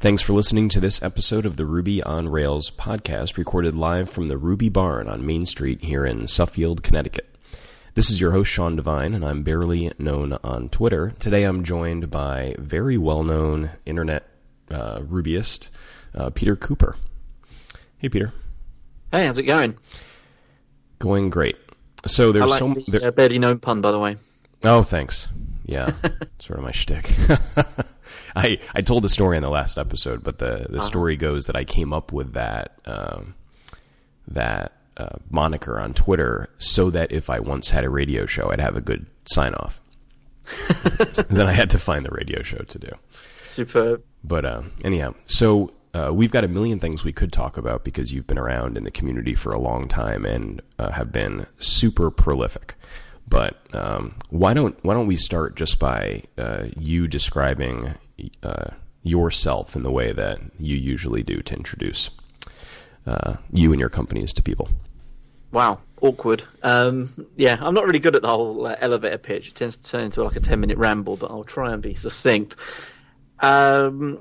Thanks for listening to this episode of the Ruby on Rails podcast, recorded live from the Ruby Barn on Main Street here in Suffield, Connecticut. This is your host, Sean Devine, and I'm barely known on Twitter. Today I'm joined by very well known internet uh, Rubyist, uh, Peter Cooper. Hey, Peter. Hey, how's it going? Going great. So there's like so the there, uh, barely known pun, by the way. Oh, thanks. Yeah, sort of my shtick. I I told the story in the last episode, but the the Uh-huh. story goes that I came up with that um, that uh, moniker on Twitter so that if I once had a radio show, I'd have a good sign off. So then I had to find the radio show to do. Superb. But uh, anyhow, so uh, we've got a million things we could talk about because you've been around in the community for a long time and uh, have been super prolific. But um, why don't why don't we start just by uh, you describing uh, yourself in the way that you usually do to introduce uh, you and your companies to people? Wow, awkward. Um, yeah, I'm not really good at the whole uh, elevator pitch. It tends to turn into like a 10 minute ramble, but I'll try and be succinct. Um,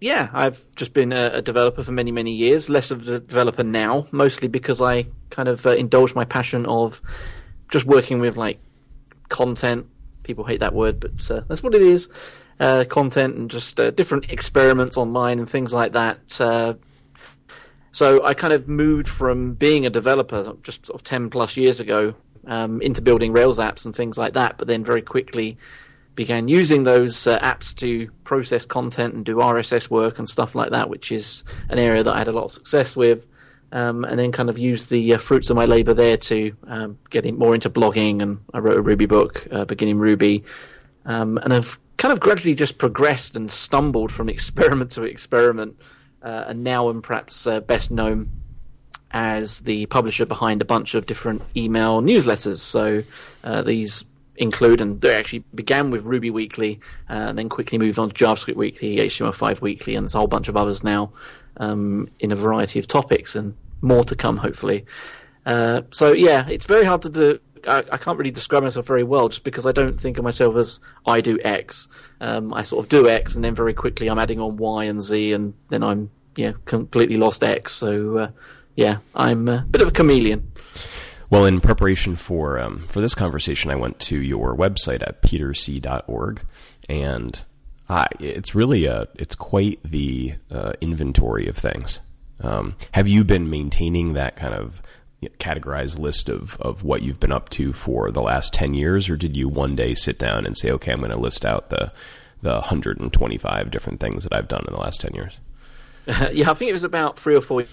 yeah, I've just been a, a developer for many, many years. Less of a developer now, mostly because I kind of uh, indulge my passion of just working with like content. People hate that word, but uh, that's what it is. Uh, content and just uh, different experiments online and things like that. Uh, so I kind of moved from being a developer just sort of 10 plus years ago um, into building Rails apps and things like that, but then very quickly began using those uh, apps to process content and do RSS work and stuff like that, which is an area that I had a lot of success with. Um, and then kind of used the uh, fruits of my labor there to um, get in, more into blogging. And I wrote a Ruby book, uh, Beginning Ruby. Um, and I've kind of gradually just progressed and stumbled from experiment to experiment. Uh, and now I'm perhaps uh, best known as the publisher behind a bunch of different email newsletters. So uh, these include, and they actually began with Ruby Weekly, uh, and then quickly moved on to JavaScript Weekly, HTML5 Weekly, and there's a whole bunch of others now um, in a variety of topics, and more to come, hopefully. Uh, so yeah, it's very hard to do. I, I can't really describe myself very well, just because I don't think of myself as I do X. Um, I sort of do X, and then very quickly I'm adding on Y and Z, and then I'm yeah completely lost X. So uh, yeah, I'm a bit of a chameleon. Well, in preparation for um, for this conversation, I went to your website at peterc.org, and It's really a it's quite the uh, inventory of things. Um, have you been maintaining that kind of categorized list of, of what you've been up to for the last 10 years or did you one day sit down and say okay i'm going to list out the the 125 different things that i've done in the last 10 years yeah, I think it was about three or four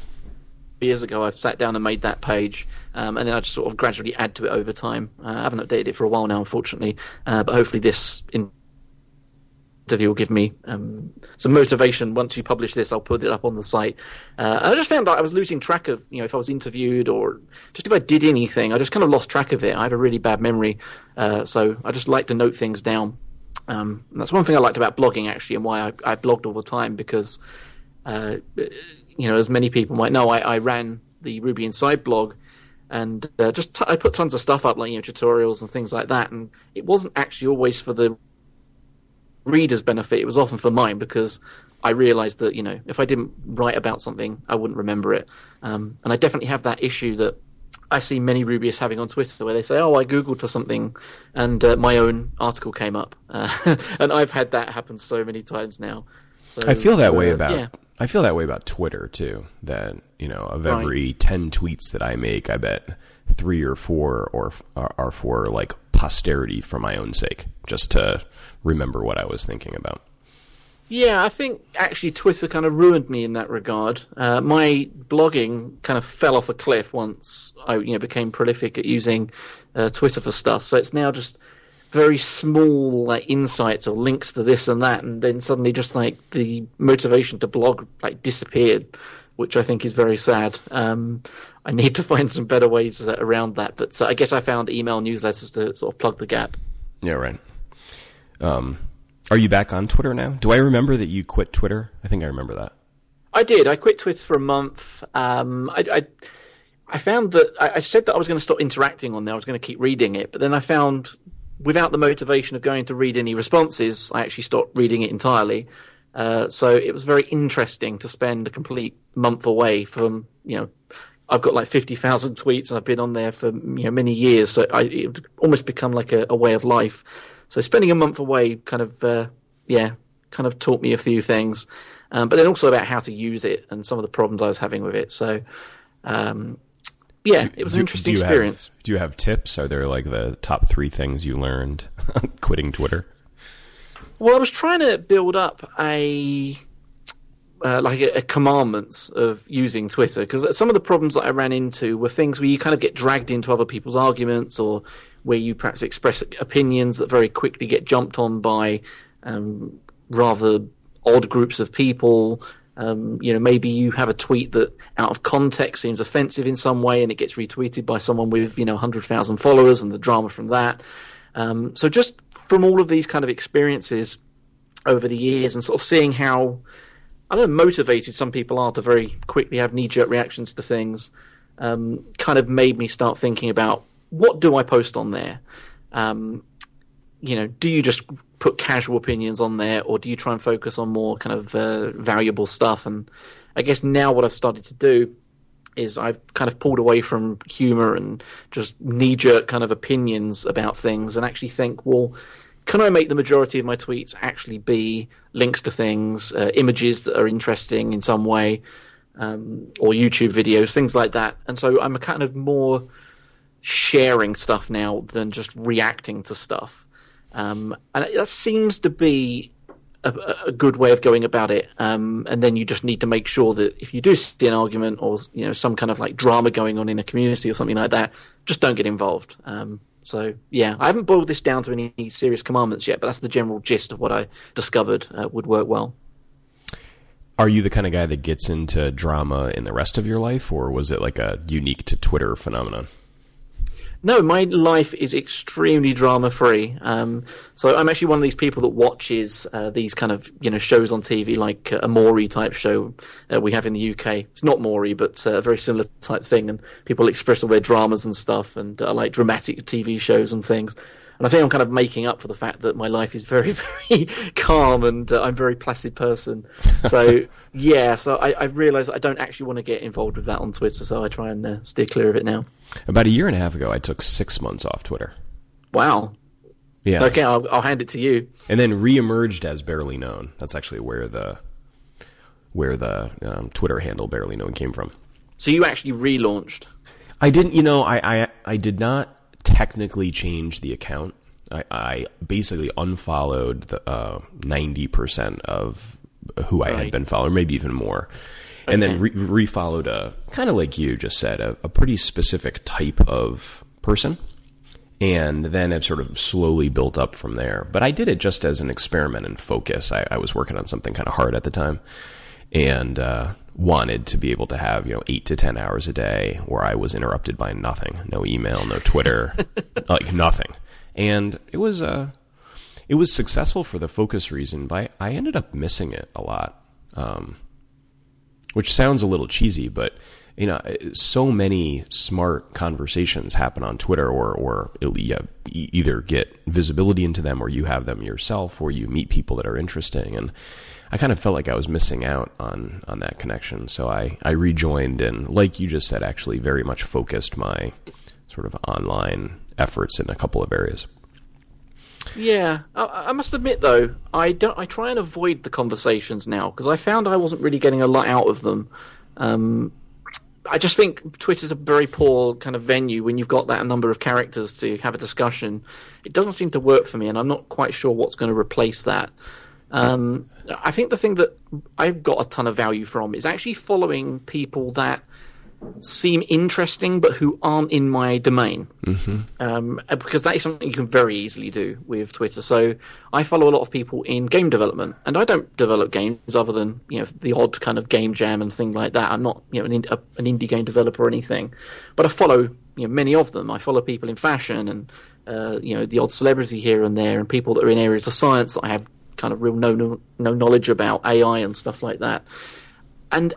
years ago. I sat down and made that page, um, and then I just sort of gradually add to it over time. Uh, I haven't updated it for a while now, unfortunately, uh, but hopefully this in- interview will give me um, some motivation. Once you publish this, I'll put it up on the site. Uh, I just found out I was losing track of, you know, if I was interviewed or just if I did anything, I just kind of lost track of it. I have a really bad memory, uh, so I just like to note things down. Um, that's one thing I liked about blogging actually, and why I, I blogged all the time because uh, you know, as many people might know, I, I ran the Ruby Inside blog, and uh, just t- I put tons of stuff up, like you know, tutorials and things like that. And it wasn't actually always for the reader's benefit; it was often for mine because I realised that you know, if I didn't write about something, I wouldn't remember it. Um, and I definitely have that issue that I see many Rubyists having on Twitter, where they say, "Oh, I googled for something, and uh, my own article came up," uh, and I've had that happen so many times now. So, I feel that way uh, about yeah. I feel that way about Twitter too. That you know, of Right. every ten tweets that I make, I bet three or four or are, are for like posterity for my own sake, just to remember what I was thinking about. Yeah, I think actually Twitter kind of ruined me in that regard. Uh, my blogging kind of fell off a cliff once I you know became prolific at using uh, Twitter for stuff. So it's now just very small like insights or links to this and that, and then suddenly just like the motivation to blog like disappeared, which I think is very sad. Um, I need to find some better ways uh, around that, but so I guess I found email newsletters to sort of plug the gap. Yeah, right. Um, are you back on Twitter now? Do I remember that you quit Twitter? I think I remember that. I did. I quit Twitter for a month. Um, I, I, I found that I, I said that I was going to stop interacting on there. I was going to keep reading it, but then I found, without the motivation of going to read any responses, I actually stopped reading it entirely. Uh, so it was very interesting to spend a complete month away from, you know, I've got like 50,000 tweets and I've been on there for you know, many years. So I, it almost become like a, a, way of life. So spending a month away kind of, uh, yeah, kind of taught me a few things. Um, but then also about how to use it and some of the problems I was having with it. So, um, yeah, do, it was an interesting do experience. Have, do you have tips? Are there like the top three things you learned quitting Twitter? Well, I was trying to build up a uh, like a, a, commandments of using Twitter because some of the problems that I ran into were things where you kind of get dragged into other people's arguments or where you perhaps express opinions that very quickly get jumped on by um, rather odd groups of people. Um, you know, maybe you have a tweet that out of context seems offensive in some way and it gets retweeted by someone with, you know, 100,000 followers and the drama from that. Um, so just from all of these kind of experiences over the years and sort of seeing how I don't know, motivated some people are to very quickly have knee jerk reactions to things, um, kind of made me start thinking about what do I post on there? Um, you know, do you just put casual opinions on there, or do you try and focus on more kind of uh, valuable stuff? And I guess now what I've started to do is I've kind of pulled away from humor and just knee jerk kind of opinions about things, and actually think, well, can I make the majority of my tweets actually be links to things, uh, images that are interesting in some way, um, or YouTube videos, things like that? And so I'm a kind of more sharing stuff now than just reacting to stuff. Um, and that seems to be a, a, good way of going about it. Um, and then you just need to make sure that if you do see an argument or you know some kind of like drama going on in a community or something like that, just don't get involved. Um, so yeah, I haven't boiled this down to any serious commandments yet, but that's the general gist of what I discovered uh, would work well. Are you the kind of guy that gets into drama in the rest of your life, or was it like a unique to Twitter phenomenon? No, my life is extremely drama free. Um, so I'm actually one of these people that watches uh, these kind of you know shows on TV, like uh, a Maury type show uh, we have in the UK. It's not Maury, but uh, a very similar type thing, and people express all their dramas and stuff, and uh, like dramatic TV shows and things. And I think I'm kind of making up for the fact that my life is very, very calm and uh, I'm a very placid person. So, yeah, so I, I I don't actually want to get involved with that on Twitter, so I try and uh, steer clear of it now. About a year and a half ago, I took six months off Twitter. Wow. Yeah. Okay, I'll, I'll hand it to you. And then re-emerged as barely known. That's actually where the where the um, Twitter handle barely known came from. So you actually relaunched. I didn't. You know, I I, I did not technically change the account. I, I basically unfollowed the uh, ninety uh, percent of who I right. had been following, maybe even more, okay. and then re- refollowed a kind of like you just said, a, a pretty specific type of person and then have sort of slowly built up from there. But I did it just as an experiment and focus. I, I was working on something kind of hard at the time, and uh, wanted to be able to have you know eight to ten hours a day where I was interrupted by nothing, no email, no Twitter, like nothing. And it was uh, it was successful for the focus reason, but I ended up missing it a lot, um, which sounds a little cheesy, but you know, so many smart conversations happen on Twitter, or or yeah, either get visibility into them, or you have them yourself, or you meet people that are interesting, and I kind of felt like I was missing out on on that connection. So I I rejoined and, like you just said, actually very much focused my sort of online efforts in a couple of areas. Yeah, I, I, must admit though, I don't. I try and avoid the conversations now because I found I wasn't really getting a lot out of them. Um, I just think Twitter's a very poor kind of venue when you've got that number of characters to have a discussion. It doesn't seem to work for me, and I'm not quite sure what's going to replace that. Um, I think the thing that I've got a ton of value from is actually following people that seem interesting but who aren't in my domain. Mm-hmm. Um, because that is something you can very easily do with Twitter. So I follow a lot of people in game development, and I don't develop games other than you know the odd kind of game jam and thing like that. I'm not you know an, a, an indie game developer or anything, but I follow you know many of them. I follow people in fashion and uh, you know the odd celebrity here and there, and people that are in areas of science that I have kind of real no, no, no knowledge about AI and stuff like that. And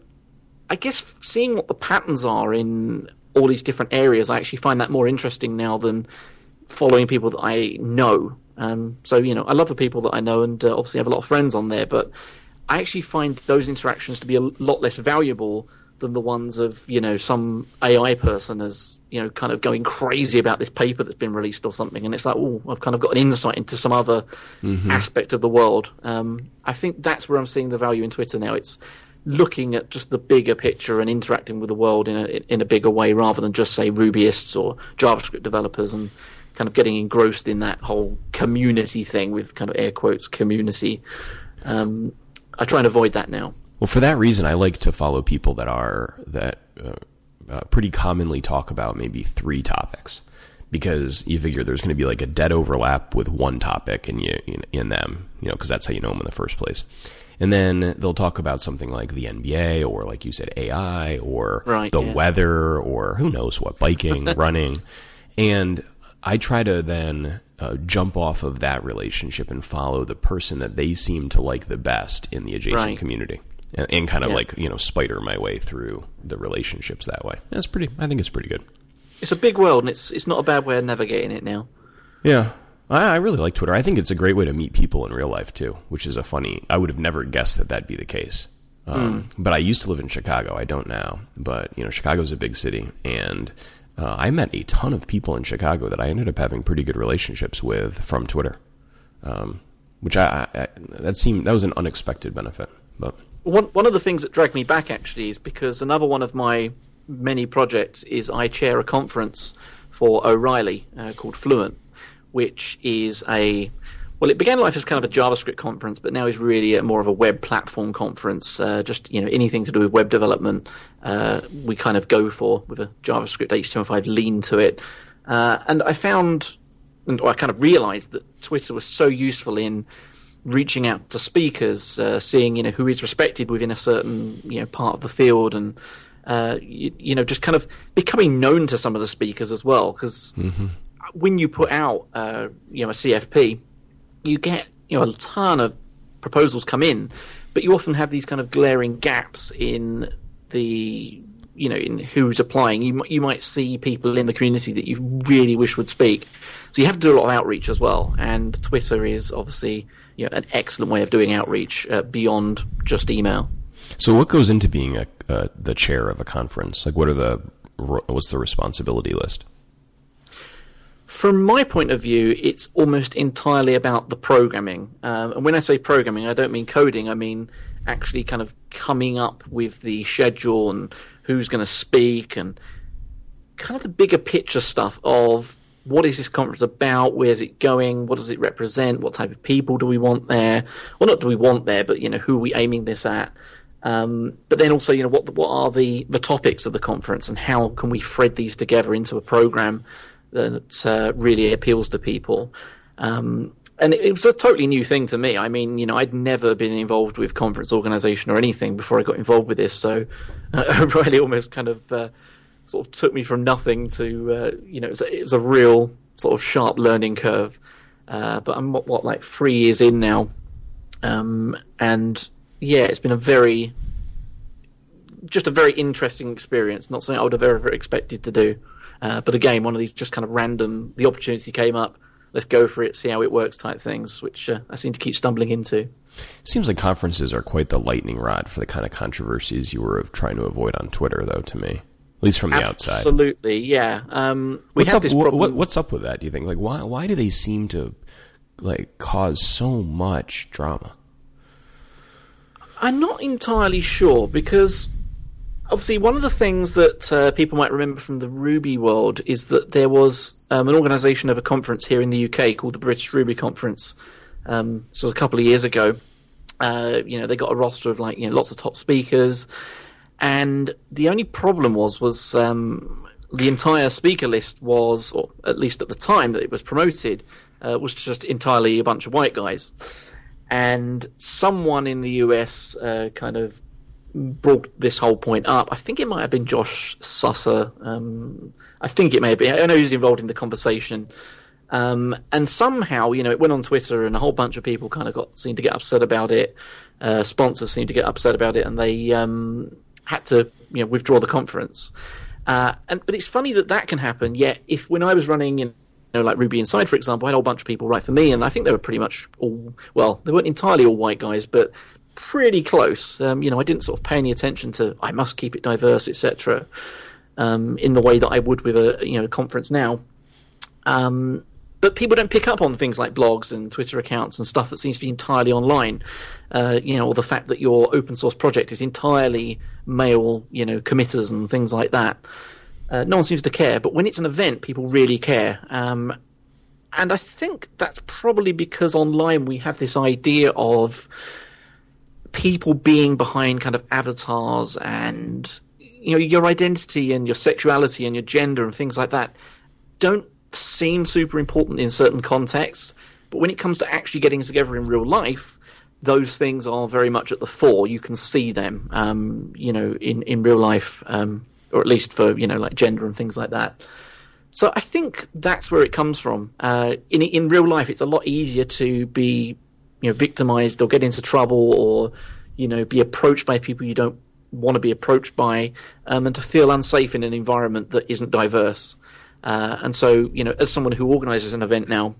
I guess seeing what the patterns are in all these different areas, I actually find that more interesting now than following people that I know. Um, so you know, I love the people that I know, and uh, obviously have a lot of friends on there. But I actually find those interactions to be a lot less valuable than the ones of you know some AI person as you know kind of going crazy about this paper that's been released or something, and it's like, oh, I've kind of got an insight into some other mm-hmm. aspect of the world. Um, I think that's where I'm seeing the value in Twitter now. It's looking at just the bigger picture and interacting with the world in a in a bigger way rather than just say Rubyists or JavaScript developers and kind of getting engrossed in that whole community thing with kind of air quotes community. Um, I try and avoid that now. Well, for that reason, I like to follow people that are that uh, uh, pretty commonly talk about maybe three topics because you figure there's going to be like a dead overlap with one topic in you in, in them, you know, because that's how you know them in the first place. And then they'll talk about something like the NBA or, like you said, AI or right, the yeah. weather or who knows what, biking, running. And I try to then uh, jump off of that relationship and follow the person that they seem to like the best in the adjacent right. community and, and kind of yeah. like you know spider my way through the relationships that way. That's pretty. I think it's pretty good. It's a big world, and it's it's not a bad way of navigating it now. Yeah, I, I really like Twitter. I think it's a great way to meet people in real life too, which is a funny. I would have never guessed that that'd be the case. Um, mm. But I used to live in Chicago. I don't now, but you know, Chicago's a big city, and uh, I met a ton of people in Chicago that I ended up having pretty good relationships with from Twitter. Um, which I, I, that seemed that was an unexpected benefit, but one one of the things that dragged me back actually is because another one of my many projects is I chair a conference for O'Reilly uh, called Fluent, which is a well, it began life as kind of a JavaScript conference, but now is really a, more of a web platform conference. Uh, just you know, anything to do with web development, uh, we kind of go for with a JavaScript HTML5 lean to it. Uh, and I found, and I kind of realized that Twitter was so useful in reaching out to speakers, uh, seeing you know who is respected within a certain you know part of the field, and uh, you, you, know just kind of becoming known to some of the speakers as well. Because mm-hmm. when you put out uh, you know a CFP, you get you know a ton of proposals come in, but you often have these kind of glaring gaps in the you know in who's applying. You you might see people in the community that you really wish would speak, so you have to do a lot of outreach as well. And Twitter is obviously you know, an excellent way of doing outreach uh, beyond just email. So, what goes into being a, uh, the chair of a conference? Like, what are the what's the responsibility list? From my point of view, it's almost entirely about the programming. Um, and when I say programming, I don't mean coding. I mean actually kind of coming up with the schedule and who's going to speak and kind of the bigger picture stuff of what is this conference about? Where's it going? What does it represent? What type of people do we want there? Well, not do we want there, but you know, who are we aiming this at? Um, but then also, you know, what what are the the topics of the conference, and how can we thread these together into a program that uh, really appeals to people? Um, and it, was a totally new thing to me. I mean, you know, I'd never been involved with conference organization or anything before I got involved with this, so uh, really almost kind of. Uh, sort of took me from nothing to uh, you know it was, a, it was, a, real sort of sharp learning curve. Uh, but I'm what, what, like three years in now, um, and yeah, it's been a very just a very interesting experience. Not something I would have ever expected to do. Uh, but again, one of these just kind of random. The opportunity came up. Let's go for it. See how it works. Type things, which uh, I seem to keep stumbling into. Seems like conferences are quite the lightning rod for the kind of controversies you were trying to avoid on Twitter, though. To me, at least from the Absolutely, outside. Absolutely, yeah. Um, we what's up, this problem. What, what's up with that? Do you think? Like, why why do they seem to like cause so much drama? I'm not entirely sure because obviously one of the things that uh, people might remember from the Ruby world is that there was um, an organisation of a conference here in the UK called the British Ruby Conference. Um, so a couple of years ago. Uh, you know, they got a roster of like you know lots of top speakers and the only problem was was um, the entire speaker list was, or at least at the time that it was promoted, uh, was just entirely a bunch of white guys. And someone in the US uh, kind of brought this whole point up. I think it might have been Josh Susser. Um, I think it may have been. I don't know he's involved in the conversation. Um, and somehow, you know, it went on Twitter, and a whole bunch of people kind of got seemed to get upset about it. Uh, sponsors seemed to get upset about it, and they um, had to you know withdraw the conference. Uh, and but it's funny that that can happen. Yet if when I was running in you know, like Ruby Inside, for example, I had a whole bunch of people write for me, and I think they were pretty much all well, they weren't entirely all white guys, but pretty close. Um, you know, I didn't sort of pay any attention to I must keep it diverse, etc. Um, in the way that I would with a you know conference now. Um, but people don't pick up on things like blogs and Twitter accounts and stuff that seems to be entirely online. Uh, you know, or the fact that your open source project is entirely male, you know, committers and things like that. Uh, no one seems to care, but when it's an event, people really care. Um, and I think that's probably because online we have this idea of people being behind kind of avatars and you know your identity and your sexuality and your gender and things like that don't seem super important in certain contexts, but when it comes to actually getting together in real life, those things are very much at the fore. You can see them, um, you know, in in real life, um, or at least for you know like gender and things like that. So I think that's where it comes from. Uh, in in real life, it's a lot easier to be you know victimized or get into trouble or you know be approached by people you don't want to be approached by, um, and to feel unsafe in an environment that isn't diverse. Uh, and so, you know, as someone who organises an event now,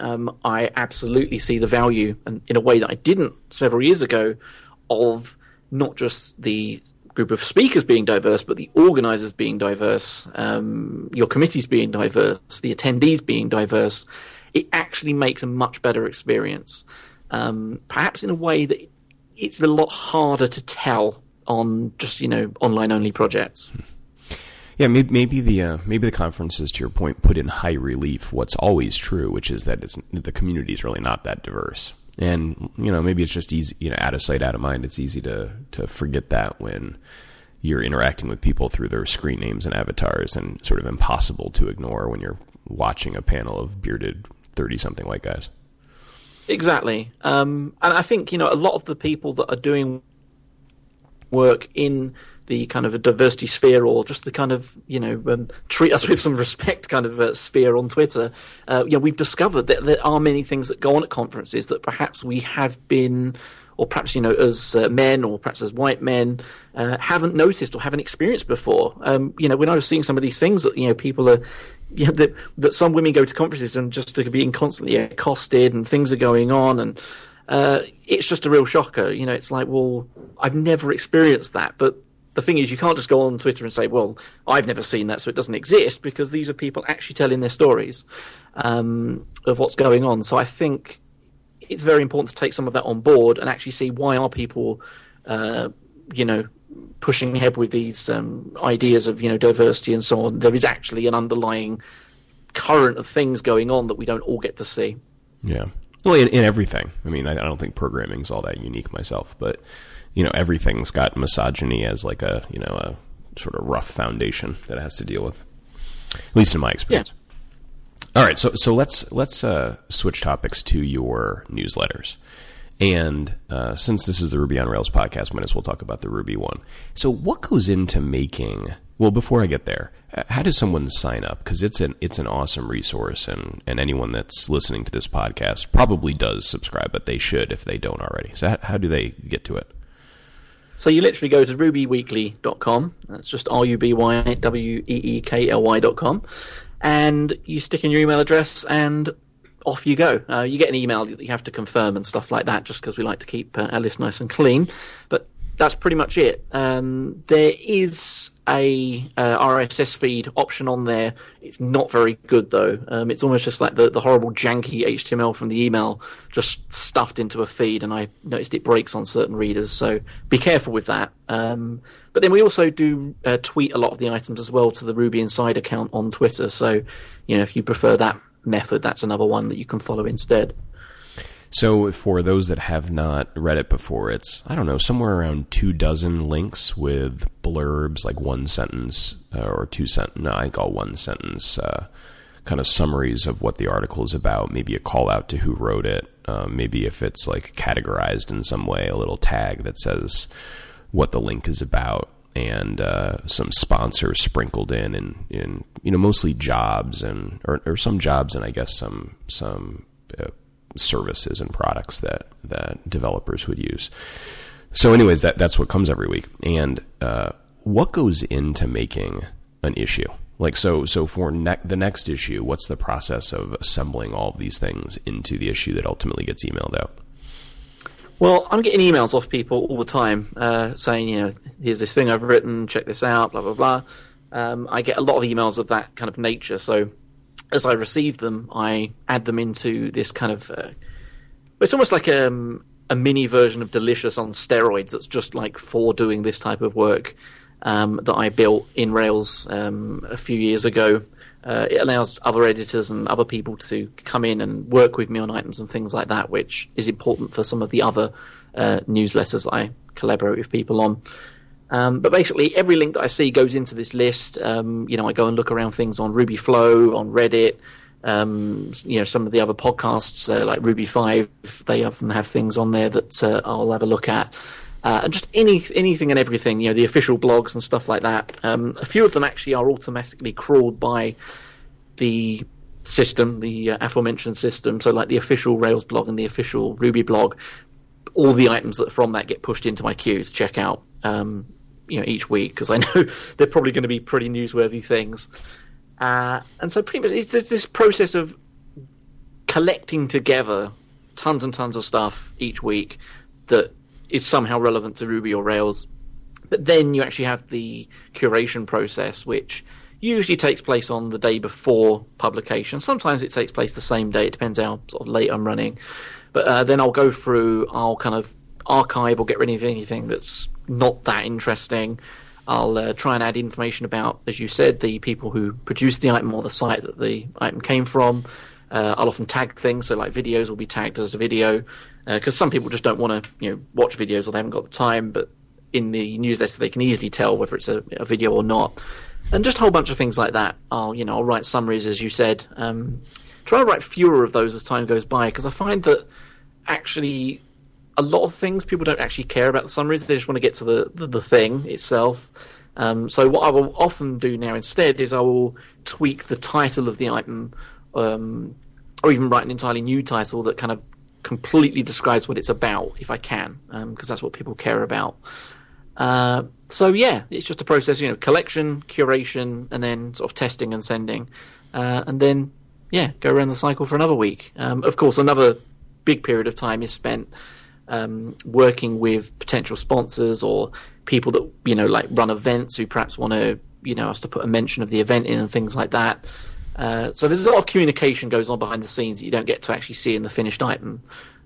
um, I absolutely see the value, and in a way that I didn't several years ago, of not just the group of speakers being diverse, but the organisers being diverse, um, your committees being diverse, the attendees being diverse. It actually makes a much better experience. Um, perhaps in a way that it's a lot harder to tell on just you know online only projects. Yeah, maybe, maybe the uh, maybe the conferences, to your point, put in high relief what's always true, which is that the community is really not that diverse. And you know, maybe it's just easy, you know, out of sight, out of mind. It's easy to to forget that when you're interacting with people through their screen names and avatars, and sort of impossible to ignore when you're watching a panel of bearded thirty-something white guys. Exactly, um, and I think you know a lot of the people that are doing work in the kind of a diversity sphere or just the kind of you know um, treat us with some respect kind of uh, sphere on Twitter, uh, you know, we've discovered that there are many things that go on at conferences that perhaps we have been, or perhaps you know, as uh, men or perhaps as white men, uh, haven't noticed or haven't experienced before. Um, you know, when I was seeing some of these things that you know people are. You know, that that some women go to conferences and just are being constantly accosted and things are going on and uh, it's just a real shocker. You know, it's like, well, I've never experienced that, but the thing is, you can't just go on Twitter and say, "Well, I've never seen that, so it doesn't exist," because these are people actually telling their stories um, of what's going on. So I think it's very important to take some of that on board and actually see why are people, uh, you know, pushing ahead with these um, ideas of you know diversity and so on. There is actually an underlying current of things going on that we don't all get to see. Yeah. Well, in, in everything. I mean, I, I don't think programming is all that unique myself, but you know everything's got misogyny as like a you know a sort of rough foundation that it has to deal with. At least in my experience. Yeah. All right, so so let's let's uh, switch topics to your newsletters. And uh, since this is the Ruby on Rails podcast, might as well talk about the Ruby one. So, what goes into making? Well, before I get there, how does someone sign up? Because it's an it's an awesome resource, and and anyone that's listening to this podcast probably does subscribe, but they should if they don't already. So, how, how do they get to it? So you literally go to rubyweekly.com. That's just R U B Y W E E K L Y.com. And you stick in your email address and off you go. Uh, you get an email that you have to confirm and stuff like that just because we like to keep uh, our list nice and clean. But that's pretty much it. Um, there is a uh, RSS feed option on there. It's not very good though. Um, it's almost just like the, the horrible janky HTML from the email just stuffed into a feed, and I noticed it breaks on certain readers. So be careful with that. Um, but then we also do uh, tweet a lot of the items as well to the Ruby Inside account on Twitter. So you know if you prefer that method, that's another one that you can follow instead. So, for those that have not read it before, it's, I don't know, somewhere around two dozen links with blurbs, like one sentence uh, or two sentence, no, I call one sentence, uh, kind of summaries of what the article is about, maybe a call out to who wrote it, uh, maybe if it's like categorized in some way, a little tag that says what the link is about. And uh, some sponsors sprinkled in, and you know mostly jobs and or, or some jobs, and I guess some some uh, services and products that that developers would use. So, anyways, that that's what comes every week. And uh, what goes into making an issue? Like so, so for ne- the next issue, what's the process of assembling all of these things into the issue that ultimately gets emailed out? Well, I'm getting emails off people all the time uh, saying, you know, here's this thing I've written, check this out, blah blah blah. Um, I get a lot of emails of that kind of nature. So as I receive them, I add them into this kind of. Uh, it's almost like um, a mini version of Delicious on steroids. That's just like for doing this type of work um, that I built in Rails um, a few years ago. Uh, it allows other editors and other people to come in and work with me on items and things like that, which is important for some of the other uh, newsletters I collaborate with people on. Um, but basically, every link that I see goes into this list. Um, you know, I go and look around things on Ruby Flow, on Reddit. Um, you know, some of the other podcasts uh, like Ruby Five, they often have things on there that uh, I'll have a look at. Uh, and just any anything and everything, you know, the official blogs and stuff like that. Um, a few of them actually are automatically crawled by the system, the uh, aforementioned system. So, like the official Rails blog and the official Ruby blog, all the items that from that get pushed into my queue to check out um, you know each week because I know they're probably going to be pretty newsworthy things. Uh, and so pretty much there's this process of collecting together tons and tons of stuff each week that is somehow relevant to Ruby or Rails. But then you actually have the curation process, which usually takes place on the day before publication. Sometimes it takes place the same day. It depends how sort of late I'm running. But uh, then I'll go through. I'll kind of archive or get rid of anything that's not that interesting. I'll uh, try and add information about, as you said, the people who produced the item or the site that the item came from. Uh, I'll often tag things, so like videos will be tagged as a video, because uh, some people just don't want to, you know, watch videos or they haven't got the time. But in the newsletter, they can easily tell whether it's a, a video or not, and just a whole bunch of things like that. I'll, you know, I'll write summaries, as you said. Um, try to write fewer of those as time goes by, because I find that actually a lot of things people don't actually care about the summaries. They just want to get to the the, the thing itself. Um, so what I will often do now instead is I will tweak the title of the item, um, or even write an entirely new title that kind of completely describes what it's about, if I can, because um, that's what people care about. Uh, so yeah, it's just a process, you know, collection, curation, and then sort of testing and sending, uh, and then yeah, go around the cycle for another week. Um, of course, another big period of time is spent um, working with potential sponsors or people that you know like run events who perhaps want to you know us to put a mention of the event in and things like that. Uh, so there's a lot of communication goes on behind the scenes that you don't get to actually see in the finished item.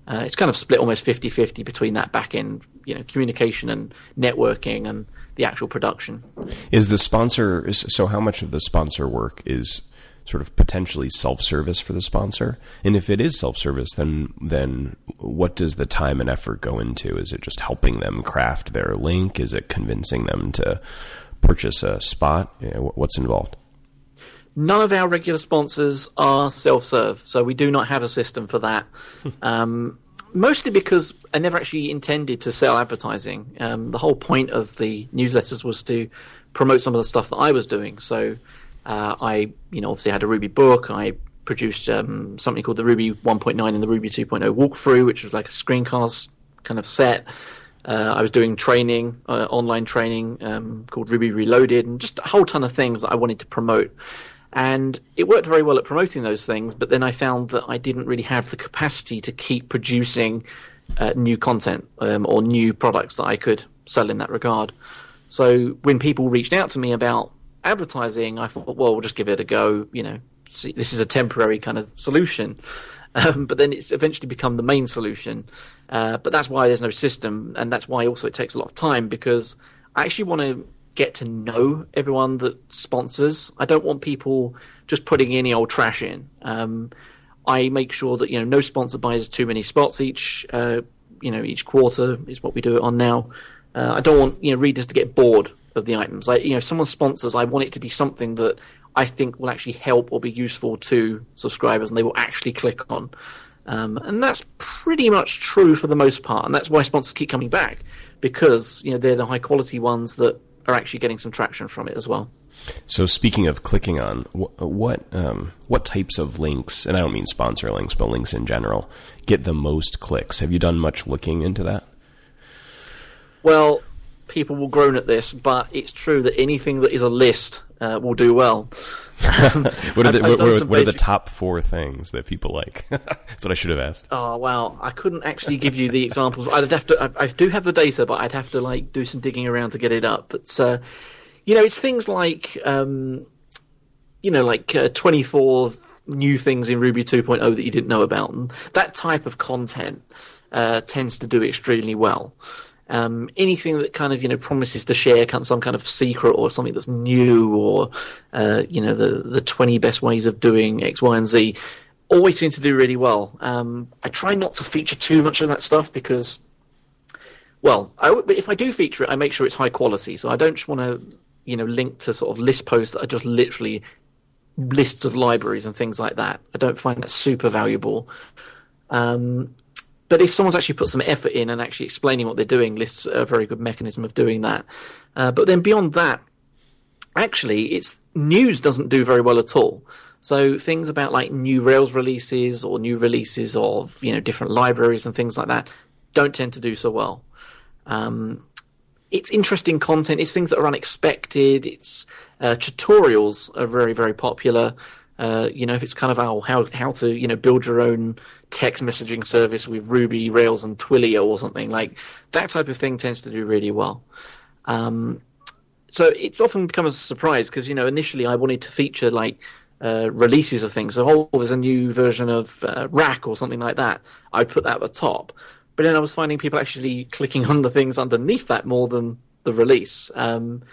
Uh, it's kind of split almost 50-50 between that back end, you know, communication and networking and the actual production. Is the sponsor so? How much of the sponsor work is sort of potentially self-service for the sponsor? And if it is self-service, then then what does the time and effort go into? Is it just helping them craft their link? Is it convincing them to purchase a spot? What's involved? None of our regular sponsors are self-serve, so we do not have a system for that. um, mostly because I never actually intended to sell advertising. Um, the whole point of the newsletters was to promote some of the stuff that I was doing. So uh, I, you know, obviously had a Ruby book. I produced um, something called the Ruby 1.9 and the Ruby 2.0 walkthrough, which was like a screencast kind of set. Uh, I was doing training, uh, online training um, called Ruby Reloaded, and just a whole ton of things that I wanted to promote. And it worked very well at promoting those things, but then I found that I didn't really have the capacity to keep producing uh, new content um, or new products that I could sell in that regard. So when people reached out to me about advertising, I thought, well, we'll just give it a go. You know, see, this is a temporary kind of solution. Um, but then it's eventually become the main solution. Uh, but that's why there's no system, and that's why also it takes a lot of time because I actually want to get to know everyone that sponsors. I don't want people just putting any old trash in. Um, I make sure that you know no sponsor buys too many spots each. Uh, you know, each quarter is what we do it on now. Uh, I don't want you know readers to get bored of the items. Like, you know, if someone sponsors, I want it to be something that I think will actually help or be useful to subscribers and they will actually click on. Um, and that's pretty much true for the most part. And that's why sponsors keep coming back because, you know, they're the high quality ones that are actually getting some traction from it as well. So speaking of clicking on, what um, what types of links, and I don't mean sponsor links, but links in general, get the most clicks? Have you done much looking into that? Well, people will groan at this, but it's true that anything that is a list uh, will do well. what are, the, what, what, what are the top four things that people like? That's what I should have asked. Oh wow, I couldn't actually give you the examples. I'd have to. I, I, do have the data, but I'd have to like do some digging around to get it up. But uh, you know, it's things like um, you know, like uh, twenty four new things in Ruby 2.0 that you didn't know about, and that type of content uh, tends to do extremely well. Um, anything that kind of you know promises to share some kind of secret or something that's new or uh, you know the the 20 best ways of doing X, Y, and Z always seem to do really well. Um, I try not to feature too much of that stuff because, well, I, if I do feature it, I make sure it's high quality. So I don't just want to you know link to sort of list posts that are just literally lists of libraries and things like that. I don't find that super valuable. Um, but if someone's actually put some effort in and actually explaining what they're doing, lists a very good mechanism of doing that. Uh, but then beyond that, actually, it's news doesn't do very well at all. So things about like new Rails releases or new releases of you know different libraries and things like that don't tend to do so well. Um, it's interesting content. It's things that are unexpected. It's uh, tutorials are very very popular. Uh, you know, if it's kind of how, how how to you know build your own text messaging service with Ruby, Rails, and Twilio or something like that type of thing tends to do really well. Um, so it's often become a surprise because you know initially I wanted to feature like uh, releases of things. So oh, there's a new version of uh, Rack or something like that. I'd put that at the top, but then I was finding people actually clicking on the things underneath that more than the release. Um,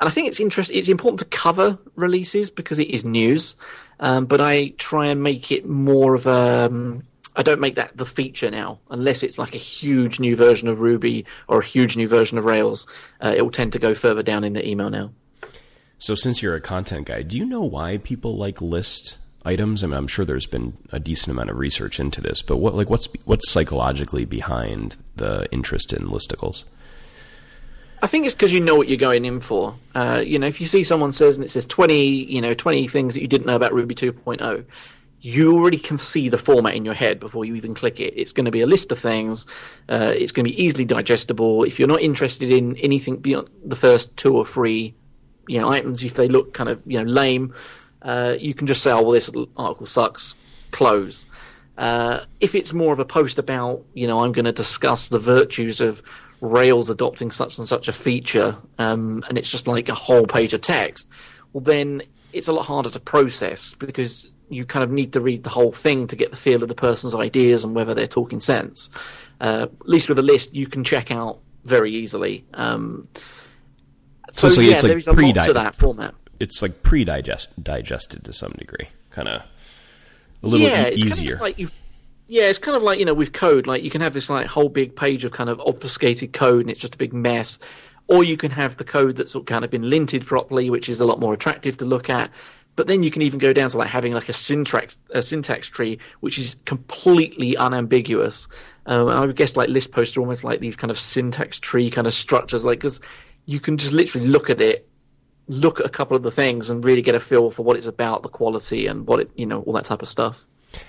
and I think it's interesting. It's important to cover releases because it is news, um, but I try and make it more of a. Um, I don't make that the feature now, unless it's like a huge new version of Ruby or a huge new version of Rails. Uh, it will tend to go further down in the email now. So, since you're a content guy, do you know why people like list items? I mean, I'm sure there's been a decent amount of research into this, but what like what's what's psychologically behind the interest in listicles? I think it's because you know what you're going in for. Uh, you know, if you see someone says and it says 20, you know, 20 things that you didn't know about Ruby 2.0, you already can see the format in your head before you even click it. It's going to be a list of things. Uh, it's going to be easily digestible. If you're not interested in anything beyond the first two or three, you know, items, if they look kind of, you know, lame, uh, you can just say, oh, well, this article sucks, close. Uh, if it's more of a post about, you know, I'm going to discuss the virtues of Rails adopting such and such a feature, um, and it's just like a whole page of text, well, then it's a lot harder to process because you kind of need to read the whole thing to get the feel of the person's ideas and whether they're talking sense. Uh, at least with a list, you can check out very easily. Um, so, so, yeah, it's like pre that format. It's like pre-digested to some degree, kind of a little yeah, e- easier. Kind of like you've yeah, it's kind of like you know with code, like you can have this like whole big page of kind of obfuscated code, and it's just a big mess. Or you can have the code that's kind of been linted properly, which is a lot more attractive to look at. But then you can even go down to like having like a syntax a syntax tree, which is completely unambiguous. Um, I would guess like list posts are almost like these kind of syntax tree kind of structures, like because you can just literally look at it, look at a couple of the things, and really get a feel for what it's about, the quality, and what it you know all that type of stuff.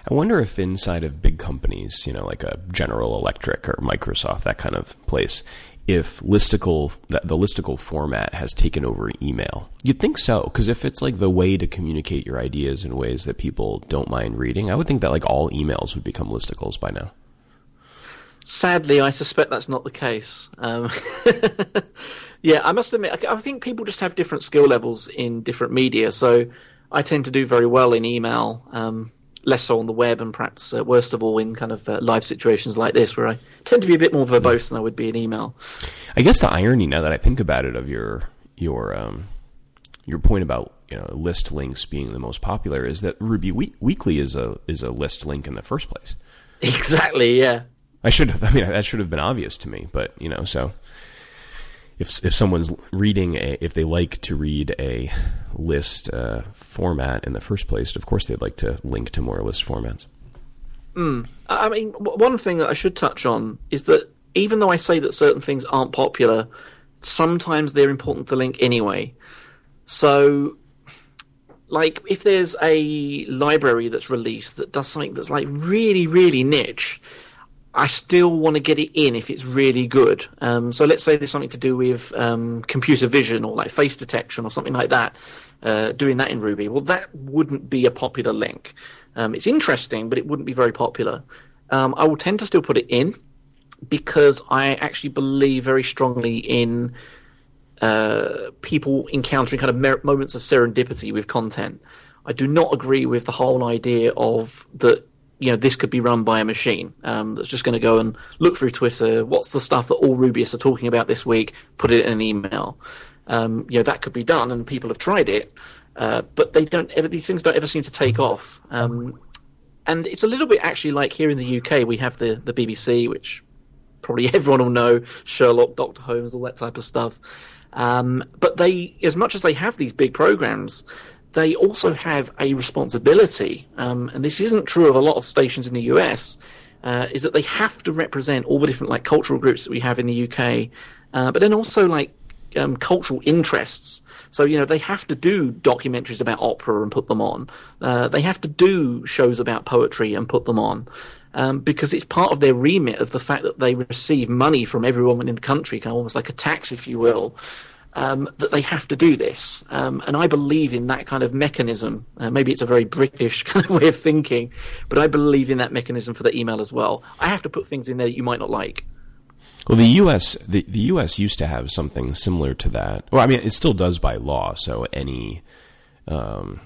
I wonder if inside of big companies, you know, like a General Electric or Microsoft, that kind of place, if listicle that the listicle format has taken over email. You'd think so, because if it's like the way to communicate your ideas in ways that people don't mind reading, I would think that like all emails would become listicles by now. Sadly, I suspect that's not the case. Um, yeah, I must admit, I think people just have different skill levels in different media. So I tend to do very well in email. Um, less so on the web, and perhaps uh, worst of all in kind of uh, live situations like this, where I tend to be a bit more verbose than I would be in email. I guess the irony, now that I think about it, of your your um, your point about you know list links being the most popular is that Ruby we- Weekly is a is a list link in the first place. Exactly. Yeah. I should have. I mean, that should have been obvious to me, but you know, so if if someone's reading a, if they like to read a list uh, format in the first place, of course they'd like to link to more list formats. Mm. I mean, one thing that I should touch on is that even though I say that certain things aren't popular, sometimes they're important to link anyway. So, like, if there's a library that's released that does something that's like really, really niche, I still want to get it in if it's really good. Um, so let's say there's something to do with um, computer vision or like face detection or something like that. Uh, doing that in Ruby, well, that wouldn't be a popular link. Um, it's interesting, but it wouldn't be very popular. Um, I will tend to still put it in because I actually believe very strongly in uh, people encountering kind of mer- moments of serendipity with content. I do not agree with the whole idea of that you know this could be run by a machine um, that's just going to go and look through Twitter. What's the stuff that all Rubyists are talking about this week? Put it in an email. Um, you know that could be done, and people have tried it, uh, but they don't. Ever, these things don't ever seem to take off. Um, and it's a little bit actually like here in the UK, we have the the BBC, which probably everyone will know, Sherlock, Doctor Holmes, all that type of stuff. Um, but they, as much as they have these big programs, they also have a responsibility, um, and this isn't true of a lot of stations in the US, uh, is that they have to represent all the different like cultural groups that we have in the UK, uh, but then also like um, cultural interests. So you know they have to do documentaries about opera and put them on. Uh, they have to do shows about poetry and put them on. Um, because it's part of their remit of the fact that they receive money from everyone in the country, kind of almost like a tax, if you will, um, that they have to do this. Um, and I believe in that kind of mechanism. Uh, maybe it's a very British kind of way of thinking, but I believe in that mechanism for the email as well. I have to put things in there that you might not like. Well, the U.S. The, the U.S. used to have something similar to that. Well, I mean, it still does by law. So any um,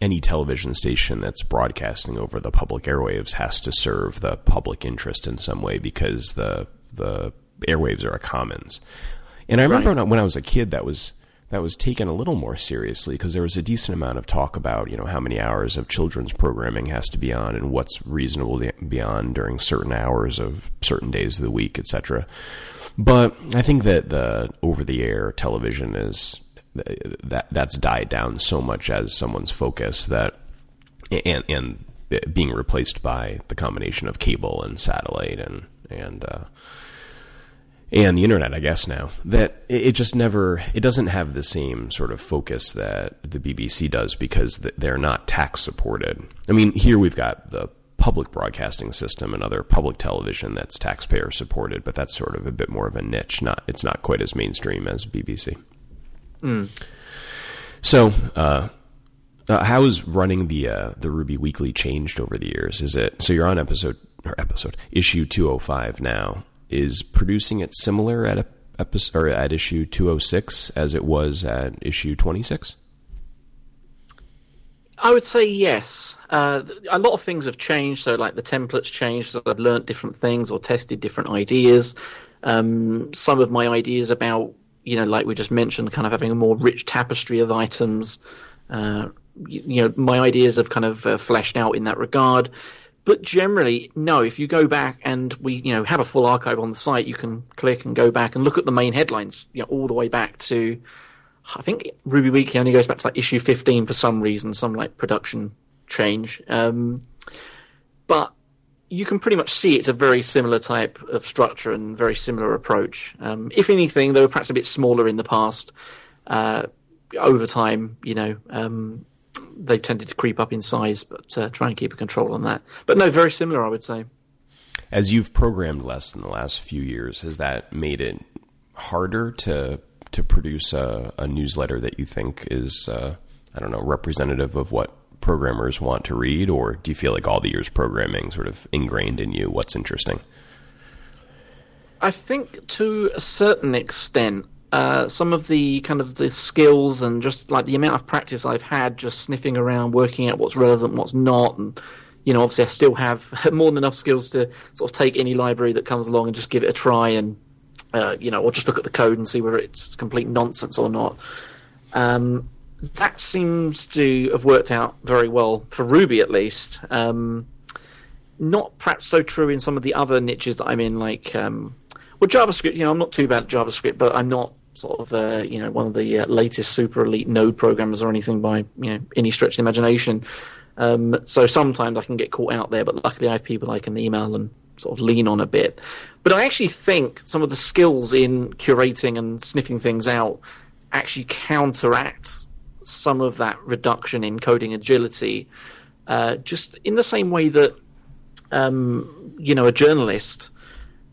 any television station that's broadcasting over the public airwaves has to serve the public interest in some way because the the airwaves are a commons. And I remember right. when I was a kid, that was that was taken a little more seriously because there was a decent amount of talk about you know how many hours of children's programming has to be on and what's reasonable to be on during certain hours of certain days of the week, etc. But I think that the over the air television is that that's died down so much as someone's focus that and and being replaced by the combination of cable and satellite and and uh, and the internet, I guess now that it just never it doesn't have the same sort of focus that the BBC does because they're not tax supported. I mean, here we've got the public broadcasting system and other public television that's taxpayer supported, but that's sort of a bit more of a niche. Not it's not quite as mainstream as BBC. Mm. So, uh, uh, how is running the uh, the Ruby Weekly changed over the years? Is it so you're on episode or episode issue 205 now? Is producing it similar at episode or at issue 206 as it was at issue 26? I would say yes. Uh, a lot of things have changed. So, like the templates changed. So I've learned different things or tested different ideas. Um, some of my ideas about, you know, like we just mentioned, kind of having a more rich tapestry of items. Uh, you, you, know, my ideas have kind of uh, fleshed out in that regard. But generally, no. If you go back and we, you know, have a full archive on the site, you can click and go back and look at the main headlines, you know, all the way back to. I think Ruby Weekly only goes back to like issue 15 for some reason, some like production change. Um, but you can pretty much see it's a very similar type of structure and very similar approach. Um, if anything, they were perhaps a bit smaller in the past. Uh, over time, you know, um, they've tended to creep up in size, but uh, try and keep a control on that. But no, very similar, I would say. As you've programmed less in the last few years, has that made it harder to to produce a, a newsletter that you think is, uh, I don't know, representative of what programmers want to read, or do you feel like all the years programming sort of ingrained in you what's interesting? I think to a certain extent, uh, some of the kind of the skills and just like the amount of practice I've had just sniffing around, working out what's relevant, what's not, and you know, obviously I still have more than enough skills to sort of take any library that comes along and just give it a try, and uh, you know, or just look at the code and see whether it's complete nonsense or not. Um, that seems to have worked out very well for Ruby, at least. Um, not perhaps so true in some of the other niches that I'm in, like um, well, JavaScript. You know, I'm not too bad at JavaScript, but I'm not sort of uh, you know one of the uh, latest super elite node programmers or anything by you know any stretch of the imagination. Um, so sometimes I can get caught out there, but luckily I have people I can email and sort of lean on a bit. But I actually think some of the skills in curating and sniffing things out actually counteract some of that reduction in coding agility. Uh, just in the same way that um, you know, a journalist,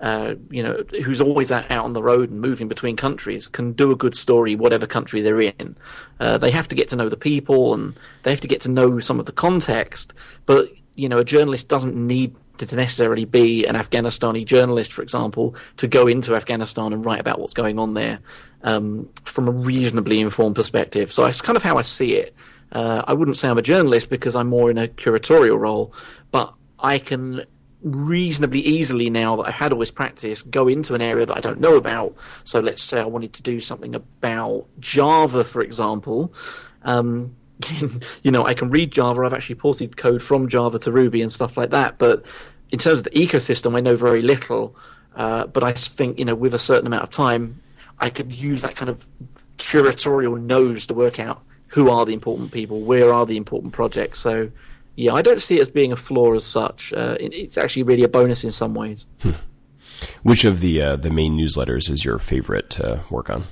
uh, you know, who's always out, out on the road and moving between countries can do a good story, whatever country they're in. Uh, they have to get to know the people and they have to get to know some of the context. But you know, a journalist doesn't need to necessarily be an Afghanistani journalist, for example, to go into Afghanistan and write about what's going on there um, from a reasonably informed perspective. So it's kind of how I see it. Uh, I wouldn't say I'm a journalist because I'm more in a curatorial role, but I can reasonably easily now that I've had all this practice go into an area that I don't know about. So let's say I wanted to do something about Java, for example. Um, you know, I can read Java. I've actually ported code from Java to Ruby and stuff like that. But in terms of the ecosystem, I know very little. Uh, but I think, you know, with a certain amount of time, I could use that kind of curatorial nose to work out who are the important people, where are the important projects. So, yeah, I don't see it as being a flaw as such. Uh, it's actually really a bonus in some ways. Hmm. Which of the uh, the main newsletters is your favorite to work on?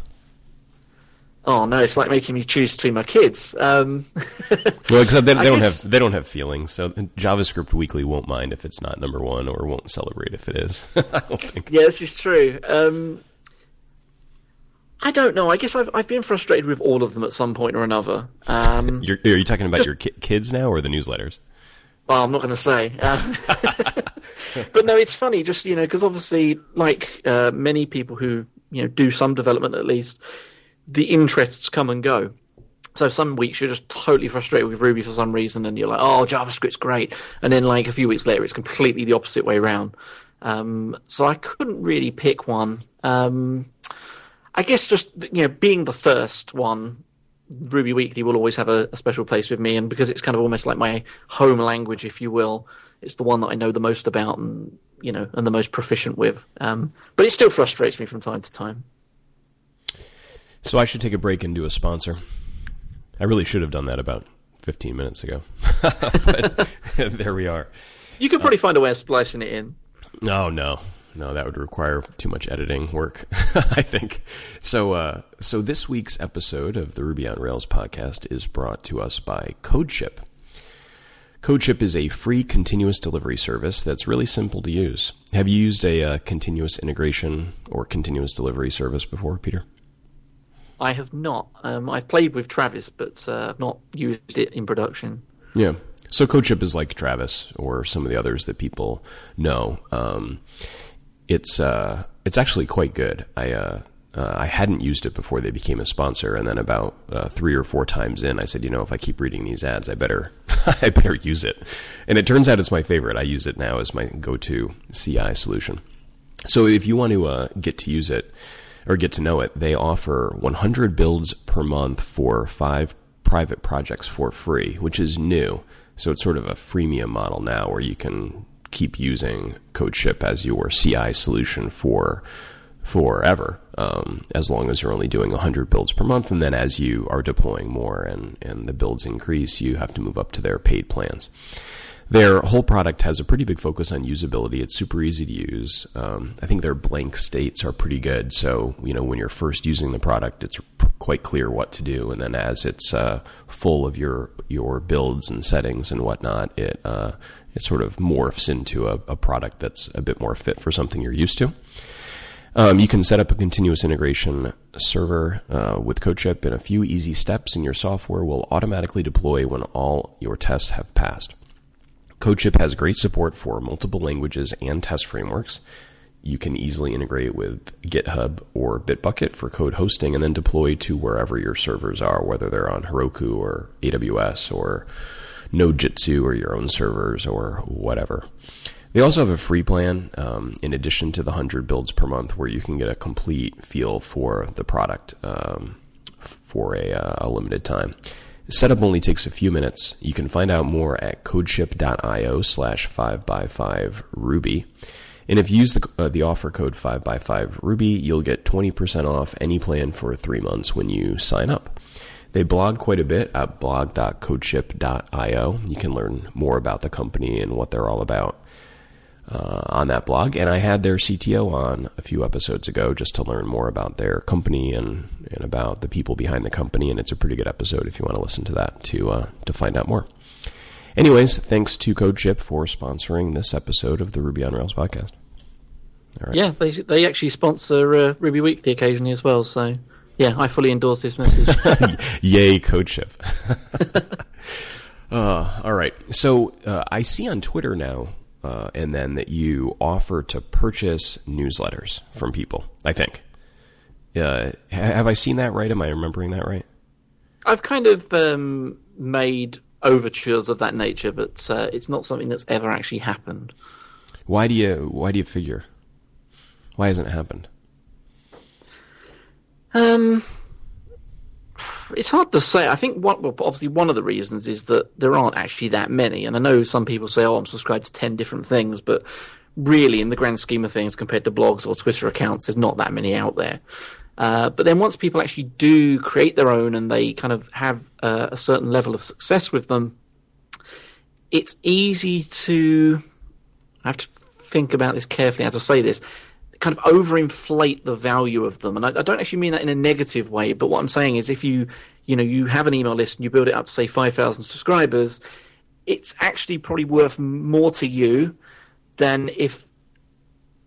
Oh no, it's like making me choose between my kids. Um, well, except they, they don't guess... have they don't have feelings, so JavaScript Weekly won't mind if it's not number one, or won't celebrate if it is. I don't think. Yeah, this is true. Um, I don't know. I guess I've I've been frustrated with all of them at some point or another. Um, are you talking about just, your ki- kids now or the newsletters? Well, I'm not going to say. Um, but no, it's funny, just you know, because obviously, like uh, many people who you know do some development at least the interests come and go. So some weeks you're just totally frustrated with Ruby for some reason, and you're like, "Oh, JavaScript's great," and then like a few weeks later, it's completely the opposite way around. Um, so I couldn't really pick one. Um, I guess just you know, being the first one, Ruby Weekly will always have a, a, special place with me, and because it's kind of almost like my home language, if you will, it's the one that I know the most about and you know, and the most proficient with. Um, but it still frustrates me from time to time. So I should take a break and do a sponsor. I really should have done that about 15 minutes ago. but there we are. You could probably uh, find a way of splicing it in. No, no. No, that would require too much editing work, I think. So, uh, so this week's episode of the Ruby on Rails podcast is brought to us by CodeShip. CodeShip is a free continuous delivery service that's really simple to use. Have you used a uh, continuous integration or continuous delivery service before, Peter? I have not. Um, I've played with Travis, but uh, I've not used it in production. Yeah. So CodeShip is like Travis or some of the others that people know. Um, it's uh, it's actually quite good. I uh, uh, I hadn't used it before they became a sponsor, and then about uh, three or four times in, I said, you know, if I keep reading these ads, I better I better use it. And it turns out it's my favorite. I use it now as my go-to CI solution. So if you want to uh, get to use it or get to know it, they offer 100 builds per month for five private projects for free, which is new. So it's sort of a freemium model now where you can keep using CodeShip as your CI solution for forever, um, as long as you're only doing 100 builds per month. And then as you are deploying more and, and the builds increase, you have to move up to their paid plans. Their whole product has a pretty big focus on usability. It's super easy to use. Um, I think their blank states are pretty good. So, you know, when you're first using the product, it's quite clear what to do. And then as it's uh, full of your your builds and settings and whatnot, it uh, it sort of morphs into a, a, product that's a bit more fit for something you're used to. Um, you can set up a continuous integration server uh, with CodeShip in a few easy steps, and your software will automatically deploy when all your tests have passed. CodeShip has great support for multiple languages and test frameworks. You can easily integrate with GitHub or Bitbucket for code hosting and then deploy to wherever your servers are, whether they're on Heroku or AWS or Nodejitsu or your own servers or whatever. They also have a free plan um, in addition to the 100 builds per month where you can get a complete feel for the product um, for a, uh, a limited time. Setup only takes a few minutes. You can find out more at codeship.io slash 5x5 Ruby. And if you use the, uh, the offer code 5x5 Ruby, you'll get 20% off any plan for three months when you sign up. They blog quite a bit at blog.codeship.io. You can learn more about the company and what they're all about uh, on that blog. And I had their CTO on a few episodes ago just to learn more about their company and, and about the people behind the company. And it's a pretty good episode if you want to listen to that to uh, to find out more. Anyways, thanks to CodeShip for sponsoring this episode of the Ruby on Rails podcast. Yeah, they they actually sponsor uh, Ruby Weekly occasionally as well. So yeah, I fully endorse this message. Yay, CodeShip. uh, all right. So uh, I see on Twitter now, uh, and then that you offer to purchase newsletters from people. I think. Uh, have I seen that right? Am I remembering that right? I've kind of um, made overtures of that nature, but uh, it's not something that's ever actually happened. Why do you Why do you figure? Why hasn't it happened? Um, it's hard to say. I think well, obviously one of the reasons is that there aren't actually that many. And I know some people say, "Oh, I'm subscribed to ten different things," but really, in the grand scheme of things, compared to blogs or Twitter accounts, there's not that many out there. Uh, but then once people actually do create their own and they kind of have uh, a certain level of success with them, it's easy to. I have to think about this carefully as I say this kind of overinflate the value of them. And I, I, don't actually mean that in a negative way, but what I'm saying is if you, you know, you have an email list and you build it up to say 5,000 subscribers, it's actually probably worth more to you than if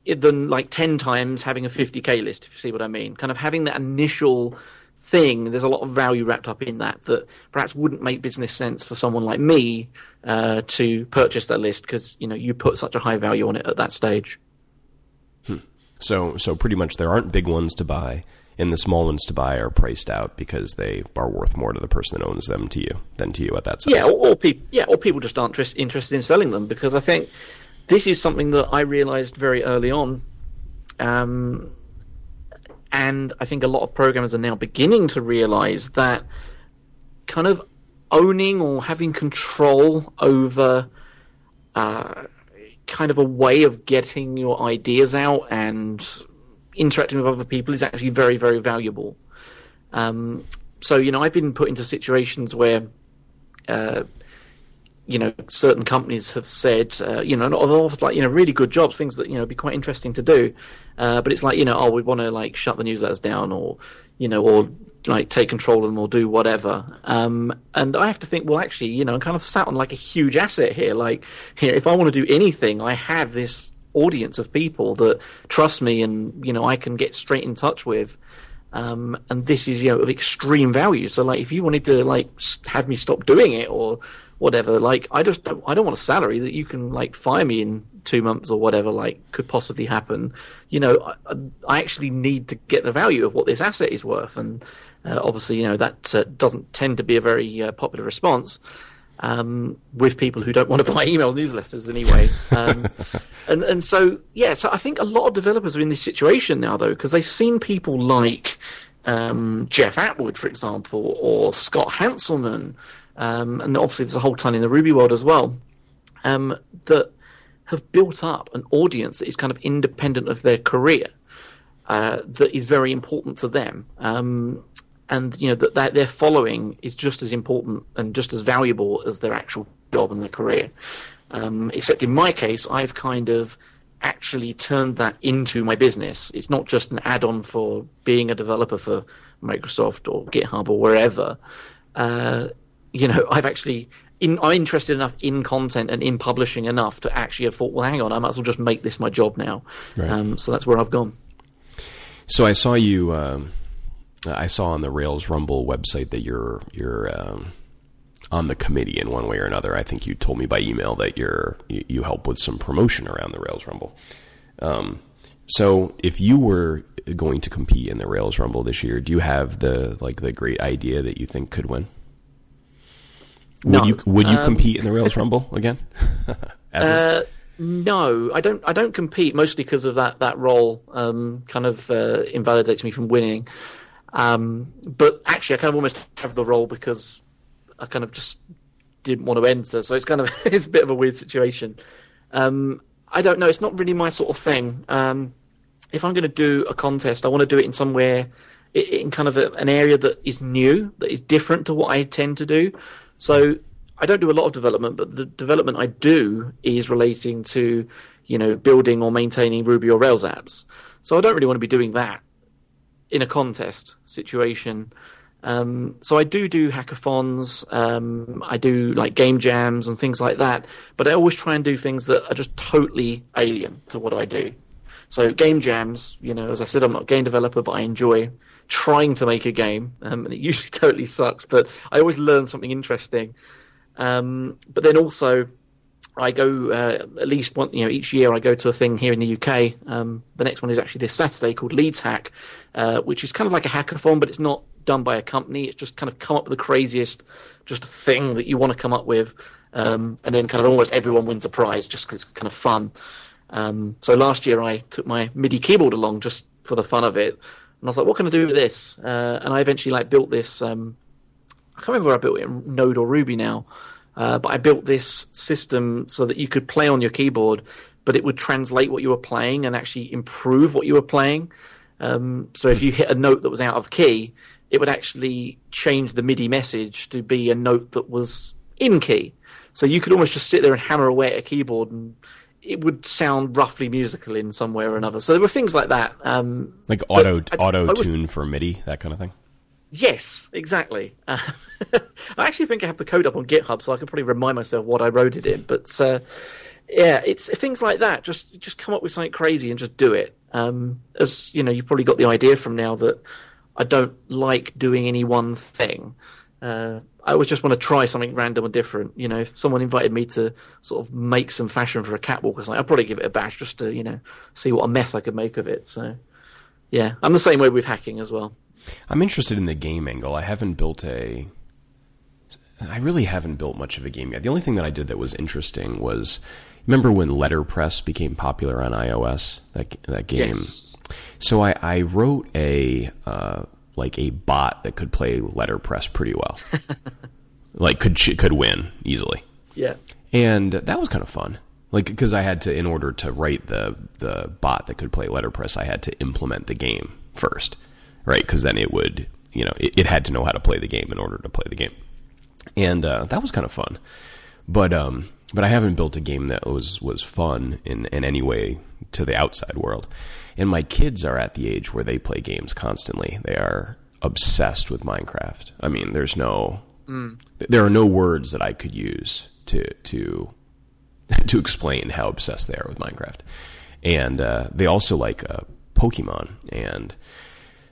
than like 10 times having a 50k list if you see what i mean kind of having that initial thing there's a lot of value wrapped up in that that perhaps wouldn't make business sense for someone like me uh, to purchase that list because you know you put such a high value on it at that stage so, so pretty much there aren't big ones to buy, and the small ones to buy are priced out because they are worth more to the person that owns them to you than to you at that size. Yeah, or, or people, yeah, or people just aren't interested in selling them because I think this is something that I realized very early on, um, and I think a lot of programmers are now beginning to realize that kind of owning or having control over. Uh, kind of a way of getting your ideas out and interacting with other people is actually very, very valuable. Um, so, you know, I've been put into situations where, uh, you know, certain companies have said, uh, you know, not like, you know, really good jobs, things that, you know, be quite interesting to do. Uh, but it's like, you know, oh, we want to like shut the newsletters down or, you know, or like take control of them or do whatever. Um, and I have to think, well, actually, you know, I'm kind of sat on like a huge asset here. Like, you know, if I want to do anything, I have this audience of people that trust me and, you know, I can get straight in touch with. Um, and this is, you know, of extreme value. So, like, if you wanted to, like, have me stop doing it or whatever, like, I just don't, I don't want a salary that you can, like, fire me in two months or whatever, like, could possibly happen. You know, I, I actually need to get the value of what this asset is worth. And, uh, obviously, you know that uh, doesn't tend to be a very uh, popular response um, with people who don't want to buy email newsletters anyway. Um, and and so yeah, so I think a lot of developers are in this situation now though because they've seen people like um, Jeff Atwood, for example, or Scott Hanselman, um, and obviously there's a whole ton in the Ruby world as well um, that have built up an audience that is kind of independent of their career. Uh, that is very important to them. Um, and you know that, that their following is just as important and just as valuable as their actual job and their career. Um, except in my case, I've kind of actually turned that into my business. It's not just an add-on for being a developer for Microsoft or GitHub or wherever. Uh, you know, I've actually in, I'm interested enough in content and in publishing enough to actually have thought, well, hang on, I might as well just make this my job now. Right. Um, so that's where I've gone. So I saw you. Um I saw on the Rails Rumble website that you're you're um, on the committee in one way or another. I think you told me by email that you're you, you help with some promotion around the Rails Rumble. Um, so if you were going to compete in the Rails Rumble this year, do you have the like the great idea that you think could win? No. Would you would you um, compete in the Rails Rumble again? uh, no, I don't. I don't compete mostly because of that that role. Um, kind of uh, invalidates me from winning. Um, but actually, I kind of almost have the role because I kind of just didn't want to enter. So it's kind of it's a bit of a weird situation. Um, I don't know. It's not really my sort of thing. Um, if I'm going to do a contest, I want to do it in somewhere in kind of a, an area that is new, that is different to what I tend to do. So I don't do a lot of development, but the development I do is relating to, you know, building or maintaining Ruby or Rails apps. So I don't really want to be doing that in a contest situation Um, so I do do hackathons. Um, I do like game jams and things like that. But I always try and do things that are just totally alien to what I do. So game jams, you know, as I said, I'm not a game developer, but I enjoy trying to make a game, um, and it usually totally sucks. But I always learn something interesting. Um, but then also, I go uh, at least one, you know, each year I go to a thing here in the UK. Um, the next one is actually this Saturday called Leeds Hack, uh, which is kind of like a hackathon, but it's not done by a company. It's just kind of come up with the craziest, just thing that you want to come up with, um, and then kind of almost everyone wins a prize just because it's kind of fun. Um, so last year I took my MIDI keyboard along just for the fun of it, and I was like, what can I do with this? Uh, and I eventually like built this. Um, I can't remember where I built it in Node or Ruby now, uh, but I built this system so that you could play on your keyboard, but it would translate what you were playing and actually improve what you were playing. Um, so if you hit a note that was out of key, it would actually change the MIDI message to be a note that was in key. So you could almost just sit there and hammer away at a keyboard and it would sound roughly musical in some way or another. So there were things like that. Um, like auto auto tune for MIDI, that kind of thing. Yes, exactly. Uh, I actually think I have the code up on GitHub, so I can probably remind myself what I wrote it in. But uh, yeah, it's things like that. Just just come up with something crazy and just do it. Um, as you know, you've probably got the idea from now that I don't like doing any one thing. Uh, I always just want to try something random and different. You know, if someone invited me to sort of make some fashion for a catwalk or something, I'd probably give it a bash just to, you know, see what a mess I could make of it. So, yeah, I'm the same way with hacking as well. I'm interested in the game angle. I haven't built a. I really haven't built much of a game yet. The only thing that I did that was interesting was remember when Letterpress became popular on iOS? That that game. Yes. So I, I wrote a uh, like a bot that could play letterpress pretty well, like could could win easily. Yeah, and that was kind of fun. Like because I had to, in order to write the the bot that could play letterpress, I had to implement the game first, right? Because then it would, you know, it, it, had to know how to play the game in order to play the game, and uh, that was kind of fun. But um, but I haven't built a game that was was fun in in any way to the outside world. And my kids are at the age where they play games constantly. They are obsessed with Minecraft. I mean, there's no mm. there are no words that I could use to to to explain how obsessed they are with Minecraft. And uh, they also like uh, Pokemon. And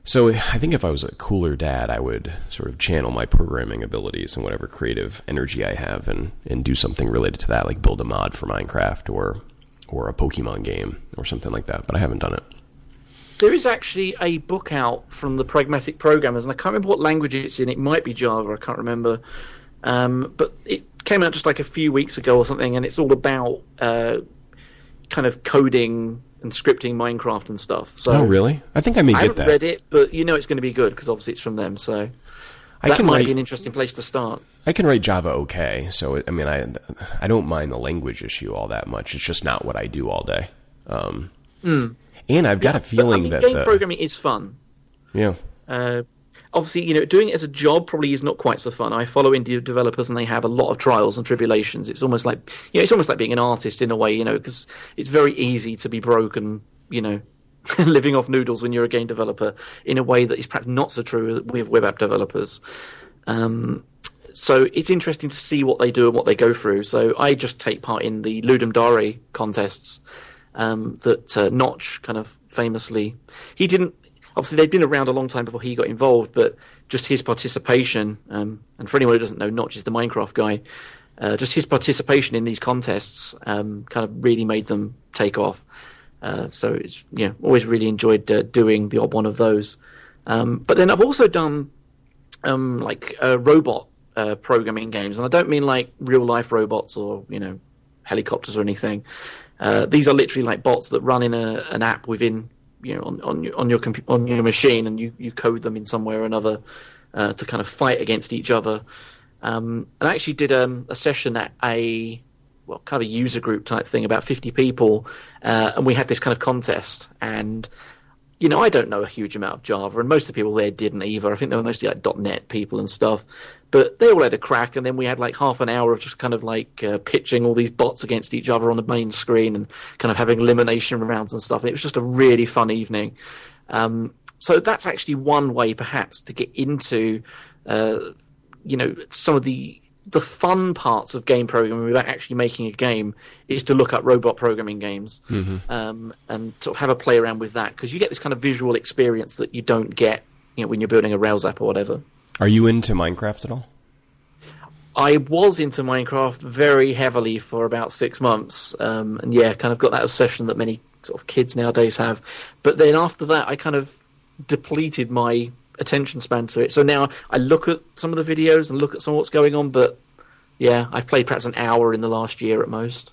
so I think if I was a cooler dad, I would sort of channel my programming abilities and whatever creative energy I have and, and do something related to that, like build a mod for Minecraft or or a Pokemon game or something like that. But I haven't done it. There is actually a book out from the Pragmatic Programmers, and I can't remember what language it's in. It might be Java, I can't remember. Um, but it came out just like a few weeks ago or something, and it's all about uh, kind of coding and scripting Minecraft and stuff. So, oh, really? I think I may I get haven't read it, but you know it's going to be good because obviously it's from them. So I that can might write, be an interesting place to start. I can write Java okay, so I mean, I I don't mind the language issue all that much. It's just not what I do all day. Um, mm. And I've got yeah, a feeling I mean, that game the, programming is fun. Yeah. Uh, obviously, you know, doing it as a job probably is not quite so fun. I follow indie developers, and they have a lot of trials and tribulations. It's almost like, you know, it's almost like being an artist in a way, you know, because it's very easy to be broken, you know, living off noodles when you're a game developer in a way that is perhaps not so true with web app developers. Um, so it's interesting to see what they do and what they go through. So I just take part in the Ludum Dare contests um, that uh, Notch kind of famously. He didn't. Obviously, they'd been around a long time before he got involved, but just his participation. Um, and for anyone who doesn't know, Notch is the Minecraft guy. Uh, just his participation in these contests um, kind of really made them take off. Uh, so it's yeah, always really enjoyed uh, doing the odd one of those. Um, but then I've also done um, like uh, robot uh, programming games, and I don't mean like real life robots or you know helicopters or anything. Uh, these are literally like bots that run in a, an app within you know on on your on your, on your machine, and you, you code them in some way or another uh, to kind of fight against each other. Um, and I actually did um, a session at a well, kind of a user group type thing, about 50 people, uh, and we had this kind of contest. And, you know, I don't know a huge amount of Java, and most of the people there didn't either. I think they were mostly like .NET people and stuff. But they all had a crack, and then we had like half an hour of just kind of like uh, pitching all these bots against each other on the main screen and kind of having elimination rounds and stuff. And it was just a really fun evening. Um, so that's actually one way, perhaps, to get into, uh, you know, some of the the fun parts of game programming without actually making a game is to look up robot programming games mm-hmm. um, and sort of have a play around with that because you get this kind of visual experience that you don't get, you know, when you're building a Rails app or whatever. Are you into Minecraft at all? I was into Minecraft very heavily for about six months, um, and yeah, kind of got that obsession that many sort of kids nowadays have. But then after that, I kind of depleted my attention span to it. So now I look at some of the videos and look at some of what's going on, but yeah, I've played perhaps an hour in the last year at most.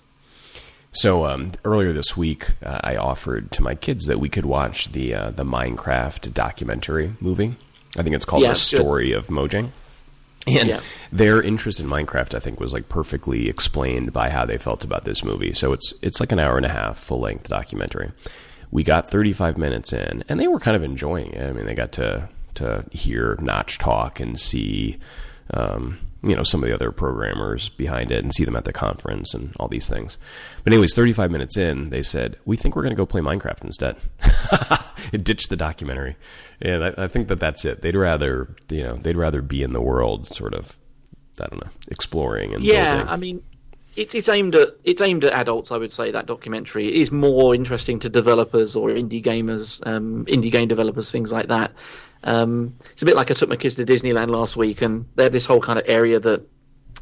So um, earlier this week, uh, I offered to my kids that we could watch the uh, the Minecraft documentary movie. I think it's called yeah, The Story good. of Mojang. And yeah. their interest in Minecraft, I think, was like perfectly explained by how they felt about this movie. So it's it's like an hour and a half full length documentary. We got 35 minutes in, and they were kind of enjoying it. I mean, they got to to hear Notch talk and see, um, you know, some of the other programmers behind it and see them at the conference and all these things. But anyways, 35 minutes in, they said, "We think we're going to go play Minecraft instead." it ditched the documentary, and I, I, think that that's it. They'd rather, you know, they'd rather be in the world, sort of, I don't know, exploring and yeah. Building. I mean, it, it's aimed at it's aimed at adults. I would say that documentary it is more interesting to developers or indie gamers, um, indie game developers, things like that. Um, it's a bit like I took my kids to Disneyland last week, and they have this whole kind of area that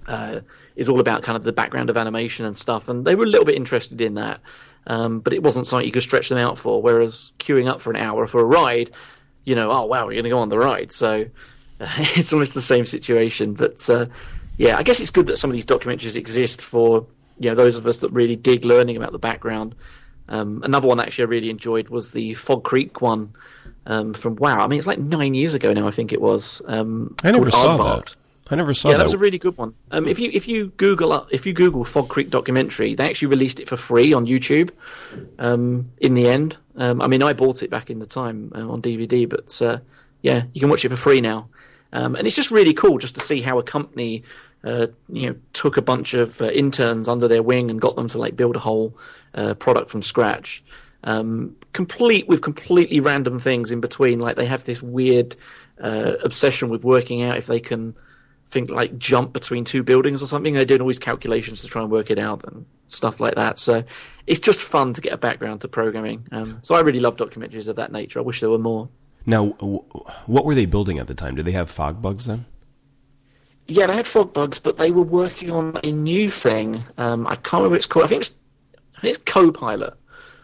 uh, is all about kind of the background of animation and stuff, and they were a little bit interested in that. Um, but it wasn't something you could stretch them out for. Whereas queuing up for an hour for a ride, you know, oh wow, you're going to go on the ride. So uh, it's almost the same situation. But uh, yeah, I guess it's good that some of these documentaries exist for you know those of us that really dig learning about the background. Um, another one actually I really enjoyed was the Fog Creek one um, from wow. I mean, it's like nine years ago now. I think it was. Um, I never saw Aardvark. that. I never saw it. yeah, that. that was a really good one. Um, if you if you Google if you Google Fog Creek documentary, they actually released it for free on YouTube. Um, in the end, um, I mean, I bought it back in the time uh, on DVD, but uh, yeah, you can watch it for free now. Um, and it's just really cool just to see how a company, uh, you know, took a bunch of uh, interns under their wing and got them to like build a whole uh, product from scratch. Um, complete with completely random things in between. Like they have this weird uh, obsession with working out if they can think like jump between two buildings or something. They're doing all these calculations to try and work it out and stuff like that. So it's just fun to get a background to programming. Um, so I really love documentaries of that nature. I wish there were more. Now, what were they building at the time? Did they have FogBugz then? Yeah, they had FogBugz, but they were working on a new thing. Um, I can't remember what it's called. I think it's, I think it's Copilot.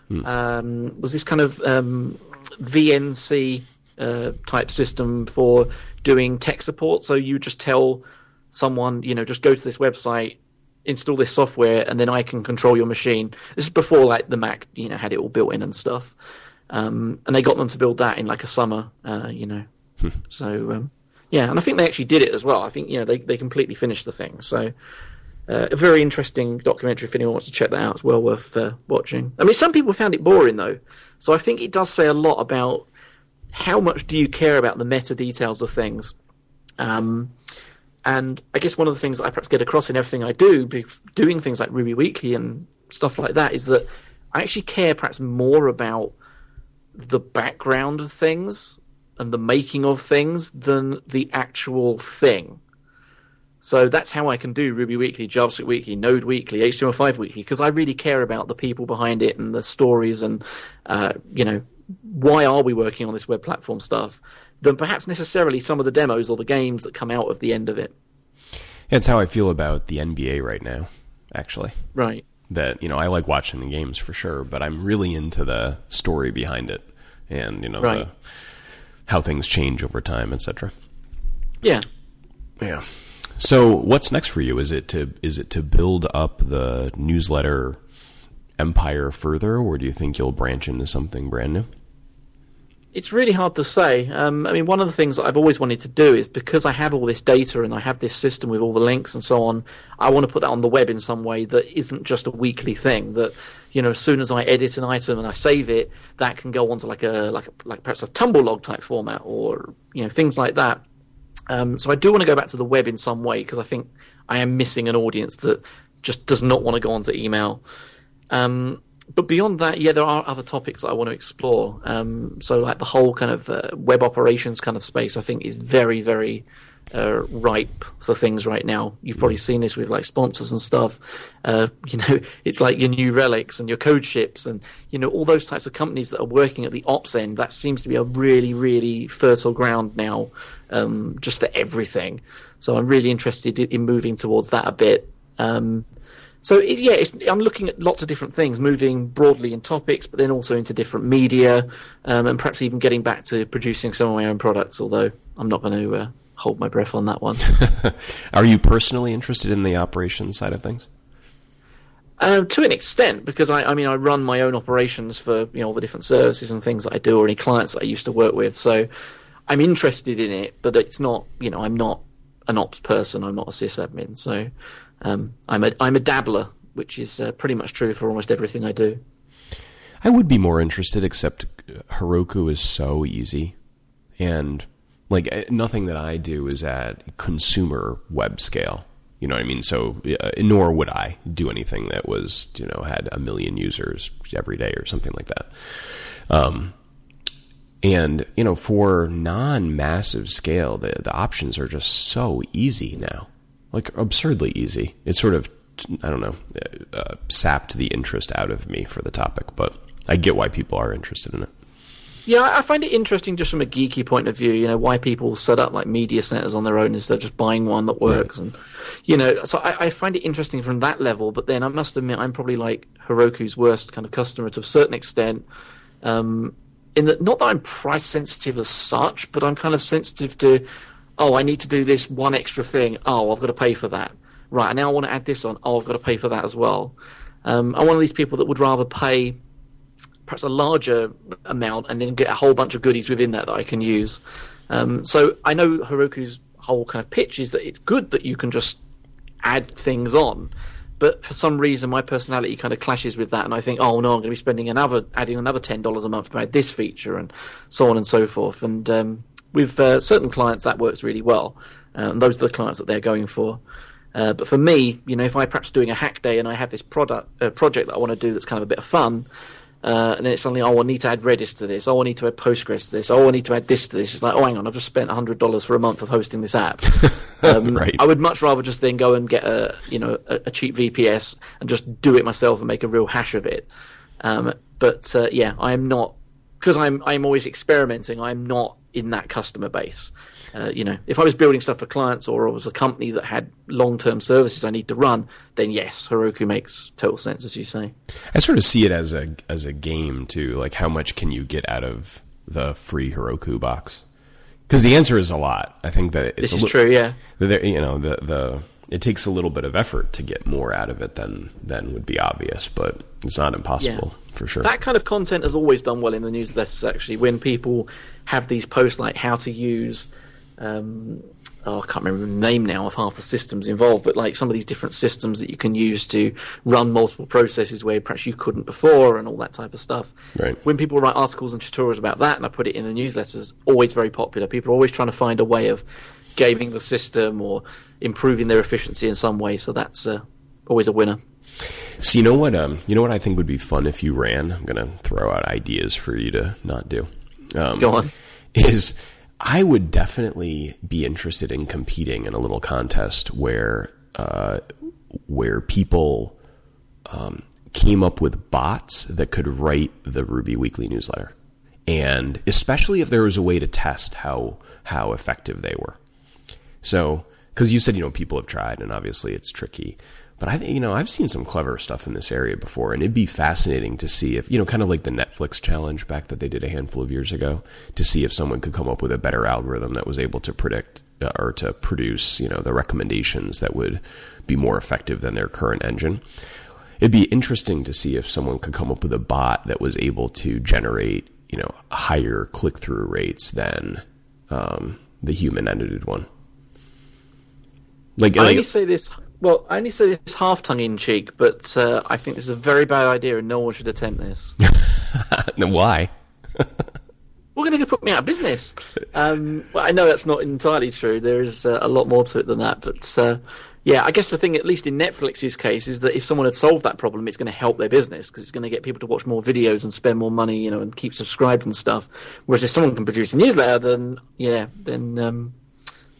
Hmm. Um, was this kind of um, VNC uh, type system for doing tech support. So you just tell someone, you know, just go to this website, install this software, and then I can control your machine. This is before like the Mac, you know, had it all built in and stuff. Um, and they got them to build that in like a summer, uh, you know. Hmm. so um, yeah, and I think they actually did it as well. I think you know they they completely finished the thing. So. Uh, a very interesting documentary. If anyone wants to check that out, it's well worth uh, watching. I mean, some people found it boring though, so I think it does say a lot about how much do you care about the meta details of things? Um, and I guess one of the things I perhaps get across in everything I do, doing things like Ruby Weekly and stuff like that, is that I actually care perhaps more about the background of things and the making of things than the actual thing. So that's how I can do Ruby Weekly, JavaScript Weekly, Node Weekly, HTML5 Weekly, because I really care about the people behind it and the stories and, uh, you know, why are we working on this web platform stuff than perhaps necessarily some of the demos or the games that come out of the end of it. It's how I feel about the NBA right now, actually. Right. That, you know, I like watching the games for sure, but I'm really into the story behind it and, you know, right. the, how things change over time, etc. Yeah. Yeah. So, what's next for you? Is it to is it to build up the newsletter empire further, or do you think you'll branch into something brand new? It's really hard to say. Um, I mean, one of the things I've always wanted to do is because I have all this data and I have this system with all the links and so on, I want to put that on the web in some way that isn't just a weekly thing. That you know, as soon as I edit an item and I save it, that can go onto like a like a, like perhaps a tumble log type format or you know things like that. Um, so I do want to go back to the web in some way because I think I am missing an audience that just does not want to go onto email. Um, but beyond that, yeah, there are other topics I want to explore. Um, so, like the whole kind of uh, web operations kind of space, I think is very, very uh, ripe for things right now. You've probably seen this with like sponsors and stuff. Uh, you know, it's like your New Relics and your CodeShips and you know all those types of companies that are working at the ops end. That seems to be a really, really fertile ground now, um, just for everything. So I'm really interested in moving towards that a bit. Um, so it, yeah, I'm looking at lots of different things, moving broadly in topics, but then also into different media, um, and perhaps even getting back to producing some of my own products. Although I'm not going to uh, hold my breath on that one. Are you personally interested in the operations side of things? Um, to an extent, because I, I mean, I run my own operations for you know all the different services and things that I do, or any clients that I used to work with. So I'm interested in it, but it's not, you know, I'm not an ops person. I'm not a sysadmin. So um, I'm a I'm a dabbler, which is uh, pretty much true for almost everything I do. I would be more interested, except Heroku is so easy, and like eh, nothing that I do is at consumer web scale. You know what I mean? So, uh, nor would I do anything that was, you know, had a million users every day or something like that. Um, and you know, for non-massive scale, the the options are just so easy now, like absurdly easy. It's sort of, I don't know, uh, sapped the interest out of me for the topic, but I get why people are interested in it. Yeah, I find it interesting just from a geeky point of view. You know, why people set up like media centers on their own instead of just buying one that works, right. and you know, so I, I, find it interesting from that level. But then I must admit, I'm probably like Heroku's worst kind of customer to a certain extent. Um, in that, not that I'm price sensitive as such, but I'm kind of sensitive to, oh, I need to do this one extra thing. Oh, I've got to pay for that. Right, And now I want to add this on. Oh, I've got to pay for that as well. Um, I'm one of these people that would rather pay perhaps a larger amount and then get a whole bunch of goodies within that that I can use. Um, so I know Heroku's whole kind of pitch is that it's good that you can just add things on. But for some reason, my personality kind of clashes with that, and I think, oh no, I'm going to be spending another, adding another ten dollars a month to add this feature, and so on and so forth. And um, with uh, certain clients, that works really well, uh, those are the clients that they're going for. Uh, but for me, you know, if I perhaps doing a hack day and I have this product uh, project that I want to do that's kind of a bit of fun, uh, and then it's suddenly, oh, I need to add Redis to this. Oh, I need to add Postgres to this. Oh, I need to add this to this. It's like, oh, hang on, I've just spent hundred dollars for a month of hosting this app. Um, right. I would much rather just then go and get a, you know, a, a, cheap VPS and just do it myself and make a real hash of it. Um, but uh, yeah, I am not because I'm I'm always experimenting. I'm not in that customer base. Uh, you know, if I was building stuff for clients or I was a company that had long term services I need to run, then yes, Heroku makes total sense, as you say. I sort of see it as a as a game too. Like, how much can you get out of the free Heroku box? Because the answer is a lot. I think that this is li- true. Yeah, you know the the it takes a little bit of effort to get more out of it than than would be obvious, but it's not impossible yeah. for sure. That kind of content has always done well in the newsletters. Actually, when people have these posts like how to use um, oh, I can't remember the name now of half the systems involved, but like some of these different systems that you can use to run multiple processes where perhaps you couldn't before and all that type of stuff. Right. When people write articles and tutorials about that, and I put it in the newsletters, always very popular. People are always trying to find a way of gaming the system or improving their efficiency in some way. So that's uh, always a winner. So you know what? Um, you know what I think would be fun if you ran. I'm going to throw out ideas for you to not do. Um, Go on. Is I would definitely be interested in competing in a little contest where uh, where people um, came up with bots that could write the Ruby Weekly newsletter, and especially if there was a way to test how how effective they were. So, because you said you know people have tried, and obviously it's tricky. But I think, you know, I've seen some clever stuff in this area before, and it'd be fascinating to see if, you know, kind of like the Netflix challenge back that they did a handful of years ago, to see if someone could come up with a better algorithm that was able to predict uh, or to produce, you know, the recommendations that would be more effective than their current engine. It'd be interesting to see if someone could come up with a bot that was able to generate, you know, higher click through rates than um, the human edited one. Like, I like, say this well, I only say this half tongue in cheek, but uh, I think this is a very bad idea and no one should attempt this. no, why? We're going to put me out of business. Um, well, I know that's not entirely true. There is uh, a lot more to it than that, but uh, yeah, I guess the thing, at least in Netflix's case, is that if someone had solved that problem, it's going to help their business because it's going to get people to watch more videos and spend more money, you know, and keep subscribed and stuff. Whereas if someone can produce a newsletter, then yeah, then um,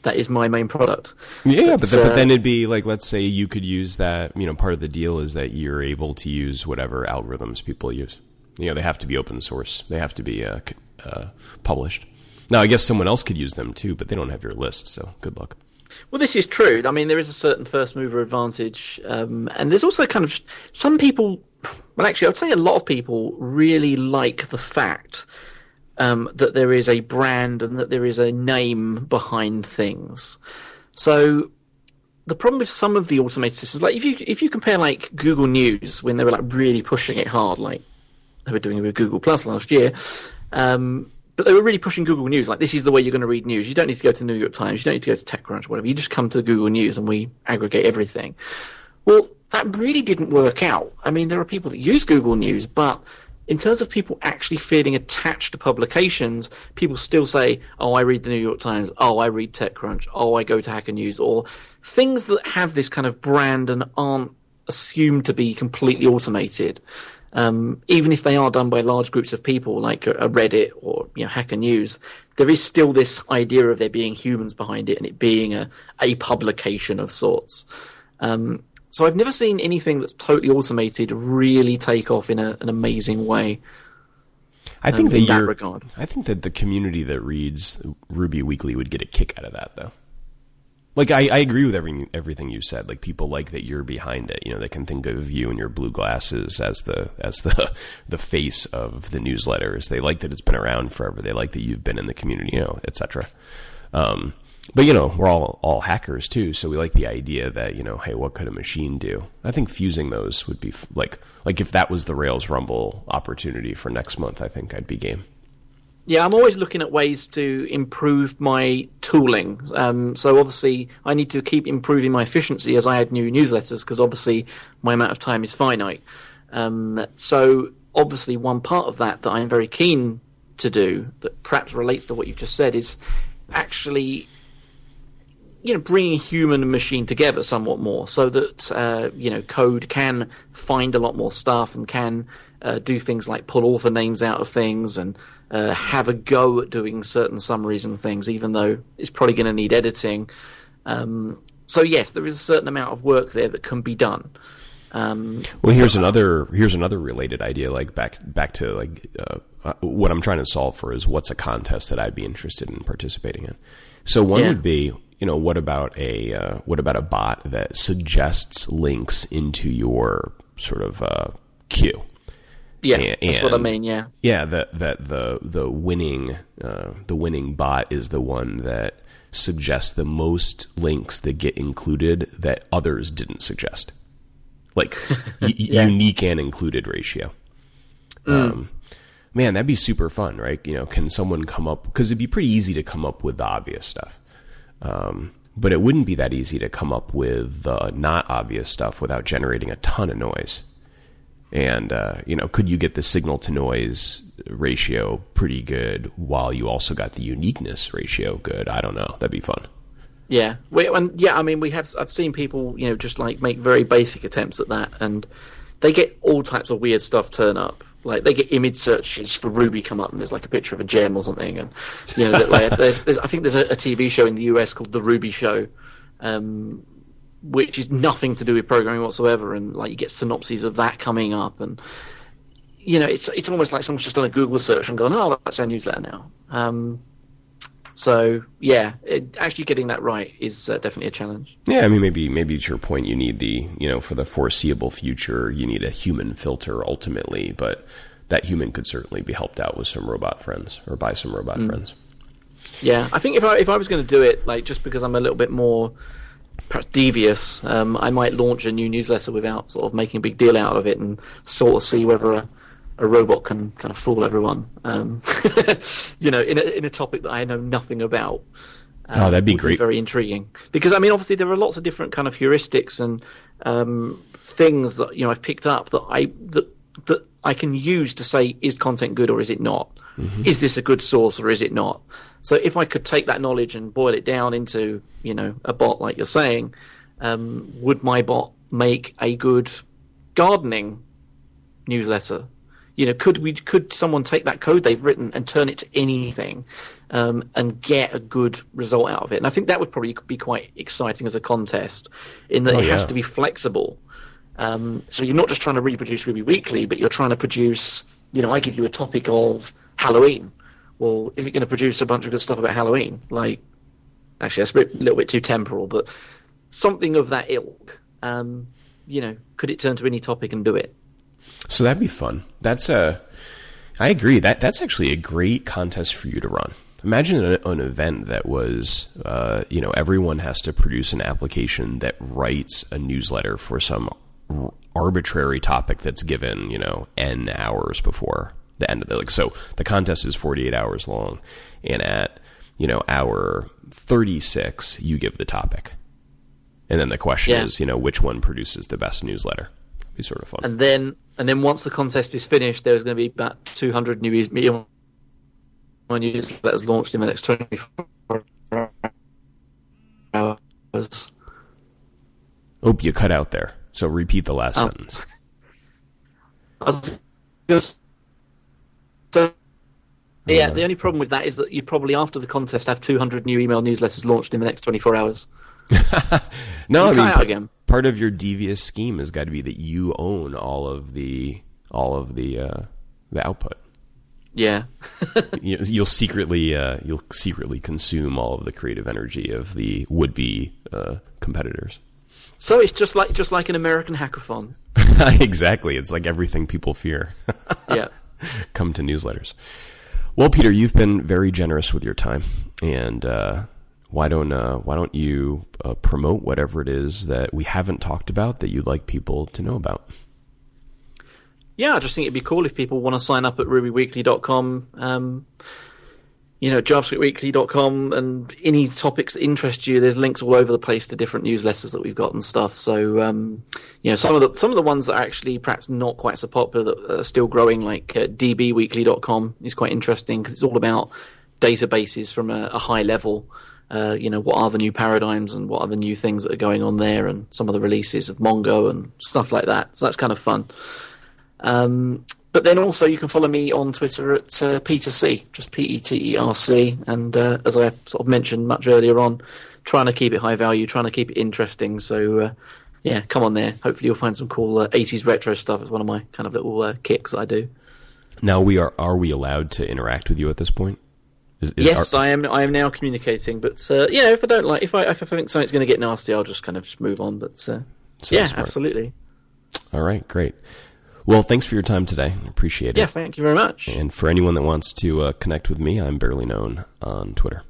that is my main product. Yeah, but, but, then, uh, but then it'd be like, let's say you could use that. You know, part of the deal is that you're able to use whatever algorithms people use. You know, they have to be open source. They have to be uh, uh, published. Now, I guess someone else could use them too, but they don't have your list. So good luck. Well, this is true. I mean, there is a certain first mover advantage, um, and there's also kind of some people. Well, actually, I would say a lot of people really like the fact um, that there is a brand and that there is a name behind things. So the problem with some of the automated systems, like if you if you compare like Google News when they were like really pushing it hard, like they were doing it with Google Plus last year, um, but they were really pushing Google News. Like this is the way you're going to read news. You don't need to go to the New York Times. You don't need to go to TechCrunch, whatever. You just come to Google News and we aggregate everything. Well, that really didn't work out. I mean, there are people that use Google News, but in terms of people actually feeling attached to publications, people still say, "Oh, I read the New York Times. Oh, I read TechCrunch. Oh, I go to Hacker News," or things that have this kind of brand and aren't assumed to be completely automated. Um, even if they are done by large groups of people, like a, a Reddit or you know, Hacker News, there is still this idea of there being humans behind it and it being a, a publication of sorts. Um, so I've never seen anything that's totally automated really take off in a, an amazing way. I think um, that, that regard. I think that the community that reads Ruby Weekly would get a kick out of that, though. Like I, I agree with everything everything you said. Like people like that you're behind it. You know, they can think of you and your blue glasses as the as the the face of the newsletters. They like that it's been around forever. They like that you've been in the community, you know, etc. Um, but you know, we're all all hackers too, so we like the idea that you know, hey, what could a machine do? I think fusing those would be f- like like if that was the Rails Rumble opportunity for next month, I think I'd be game. Yeah, I'm always looking at ways to improve my tooling. Um, so obviously, I need to keep improving my efficiency as I add new newsletters because obviously my amount of time is finite. Um, so obviously, one part of that that I'm very keen to do that perhaps relates to what you've just said is actually you know, bringing human and machine together somewhat more, so that uh, you know code can find a lot more stuff and can uh, do things like pull author names out of things and uh, have a go at doing certain summaries and things, even though it's probably going to need editing. Um, so yes, there is a certain amount of work there that can be done. Um, well, here's another here's another related idea. Like back back to like uh, uh, what I'm trying to solve for is what's a contest that I'd be interested in participating in. So one yeah. would be you know, what about a uh, what about a bot that suggests links into your sort of uh, queue? Yeah, and, that's what I mean. Yeah, yeah. That that the the winning uh, the winning bot is the one that suggests the most links that get included that others didn't suggest, like yeah. unique and included ratio. Mm. Um, man, that'd be super fun, right? You know, can someone come up because it'd be pretty easy to come up with the obvious stuff. Um, but it wouldn't be that easy to come up with the not obvious stuff without generating a ton of noise. And uh, you know, could you get the signal to noise ratio pretty good while you also got the uniqueness ratio good? I don't know. That'd be fun. Yeah, we, and yeah, I mean, we have. I've seen people, you know, just like make very basic attempts at that, and they get all types of weird stuff turn up like they get image searches for Ruby come up and there's like a picture of a gem or something, and you know, like, there's, there's, I think there's a, a, TV show in the US called The Ruby Show, um, which is nothing to do with programming whatsoever, and like you get synopses of that coming up, and you know, it's it's almost like someone's just done a Google search and gone, oh, that's our newsletter now. Um, so yeah, it, actually getting that right is uh, definitely a challenge. Yeah, I mean maybe maybe to your point, you need the you know for the foreseeable future, you need a human filter ultimately, but that human could certainly be helped out with some robot friends or by some robot mm. friends. Yeah, I think if I if I was going to do it, like just because I'm a little bit more devious, um, I might launch a new newsletter without sort of making a big deal out of it and sort of see whether a a robot can kind of fool everyone. Um, you know, in a, in a topic that I know nothing about. Um, oh, that'd be great. Be very intriguing because I mean, obviously, there are lots of different kind of heuristics and um, things that you know I've picked up that I that that I can use to say is content good or is it not? Mm-hmm. Is this a good source or is it not? So if I could take that knowledge and boil it down into you know a bot like you're saying, Um, would my bot make a good gardening newsletter? You know, could we could someone take that code they've written and turn it to anything, um, and get a good result out of it? And I think that would probably be quite exciting as a contest, in that Oh, it has to be flexible. Um, so you're not just trying to reproduce Ruby Weekly, but you're trying to produce. You know, I give you a topic of Halloween. Well, is it going to produce a bunch of good stuff about Halloween? Like, actually, that's a bit- little bit too temporal, but something of that ilk. Um, you know, could it turn to any topic and do it? So that'd be fun. That's a. I agree. That that's actually a great contest for you to run. Imagine an, an event that was, uh, you know, everyone has to produce an application that writes a newsletter for some r- arbitrary topic that's given, you know, n hours before the end of the like. So the contest is forty eight hours long, and at you know hour thirty six, you give the topic, and then the question Yeah. is, you know, which one produces the best newsletter? Be sort of fun. And then, and then once the contest is finished, there's going to be about 200 new email newsletters launched in the next 24 hours. Oh, you cut out there. So repeat the last Oh. sentence. I was gonna so, yeah, Uh. the only problem with that is that you'd probably, after the contest, have 200 new email newsletters launched in the next 24 hours. No, I mean, out again. Part of your devious scheme has got to be that you own all of the all of the uh, the output. Yeah. You, you'll secretly uh, you'll secretly consume all of the creative energy of the would be uh, competitors. so it's just like just like an American hackathon. exactly, it's like everything people fear. Yeah. come to newsletters. Well, Peter, you've been very generous with your time, and uh, why don't uh, why don't you uh, promote whatever it is that we haven't talked about that you'd like people to know about? Yeah, I just think it'd be cool if people want to sign up at rubyweekly.com, um, you know, javascriptweekly.com, and any topics that interest you. There's links all over the place to different newsletters that we've got and stuff. So, um, you know, some of the some of the ones that are actually perhaps not quite so popular that are still growing, like uh, dbweekly.com, is quite interesting because it's all about databases from a, a high level. Uh, you know, what are the new paradigms and what are the new things that are going on there, and some of the releases of Mongo and stuff like that. So that's kind of fun. Um, but then also you can follow me on Twitter at uh, Peter C, just P E T E R C. And uh, as I sort of mentioned much earlier on, trying to keep it high value, trying to keep it interesting. So uh, yeah, come on there. Hopefully you'll find some cool uh, 80s retro stuff. It's one of my kind of little uh, kicks I do. Now we are are we allowed to interact with you at this point? Is, is yes, our- I am. I am now communicating, but uh, you know, if I don't like, if I if I think something's going to get nasty, I'll just kind of just move on. But uh, yeah, smart. absolutely. all right, great. Well, thanks for your time today. I Appreciate it. Yeah, thank you very much. And for anyone that wants to uh, connect with me, I'm barely known on Twitter.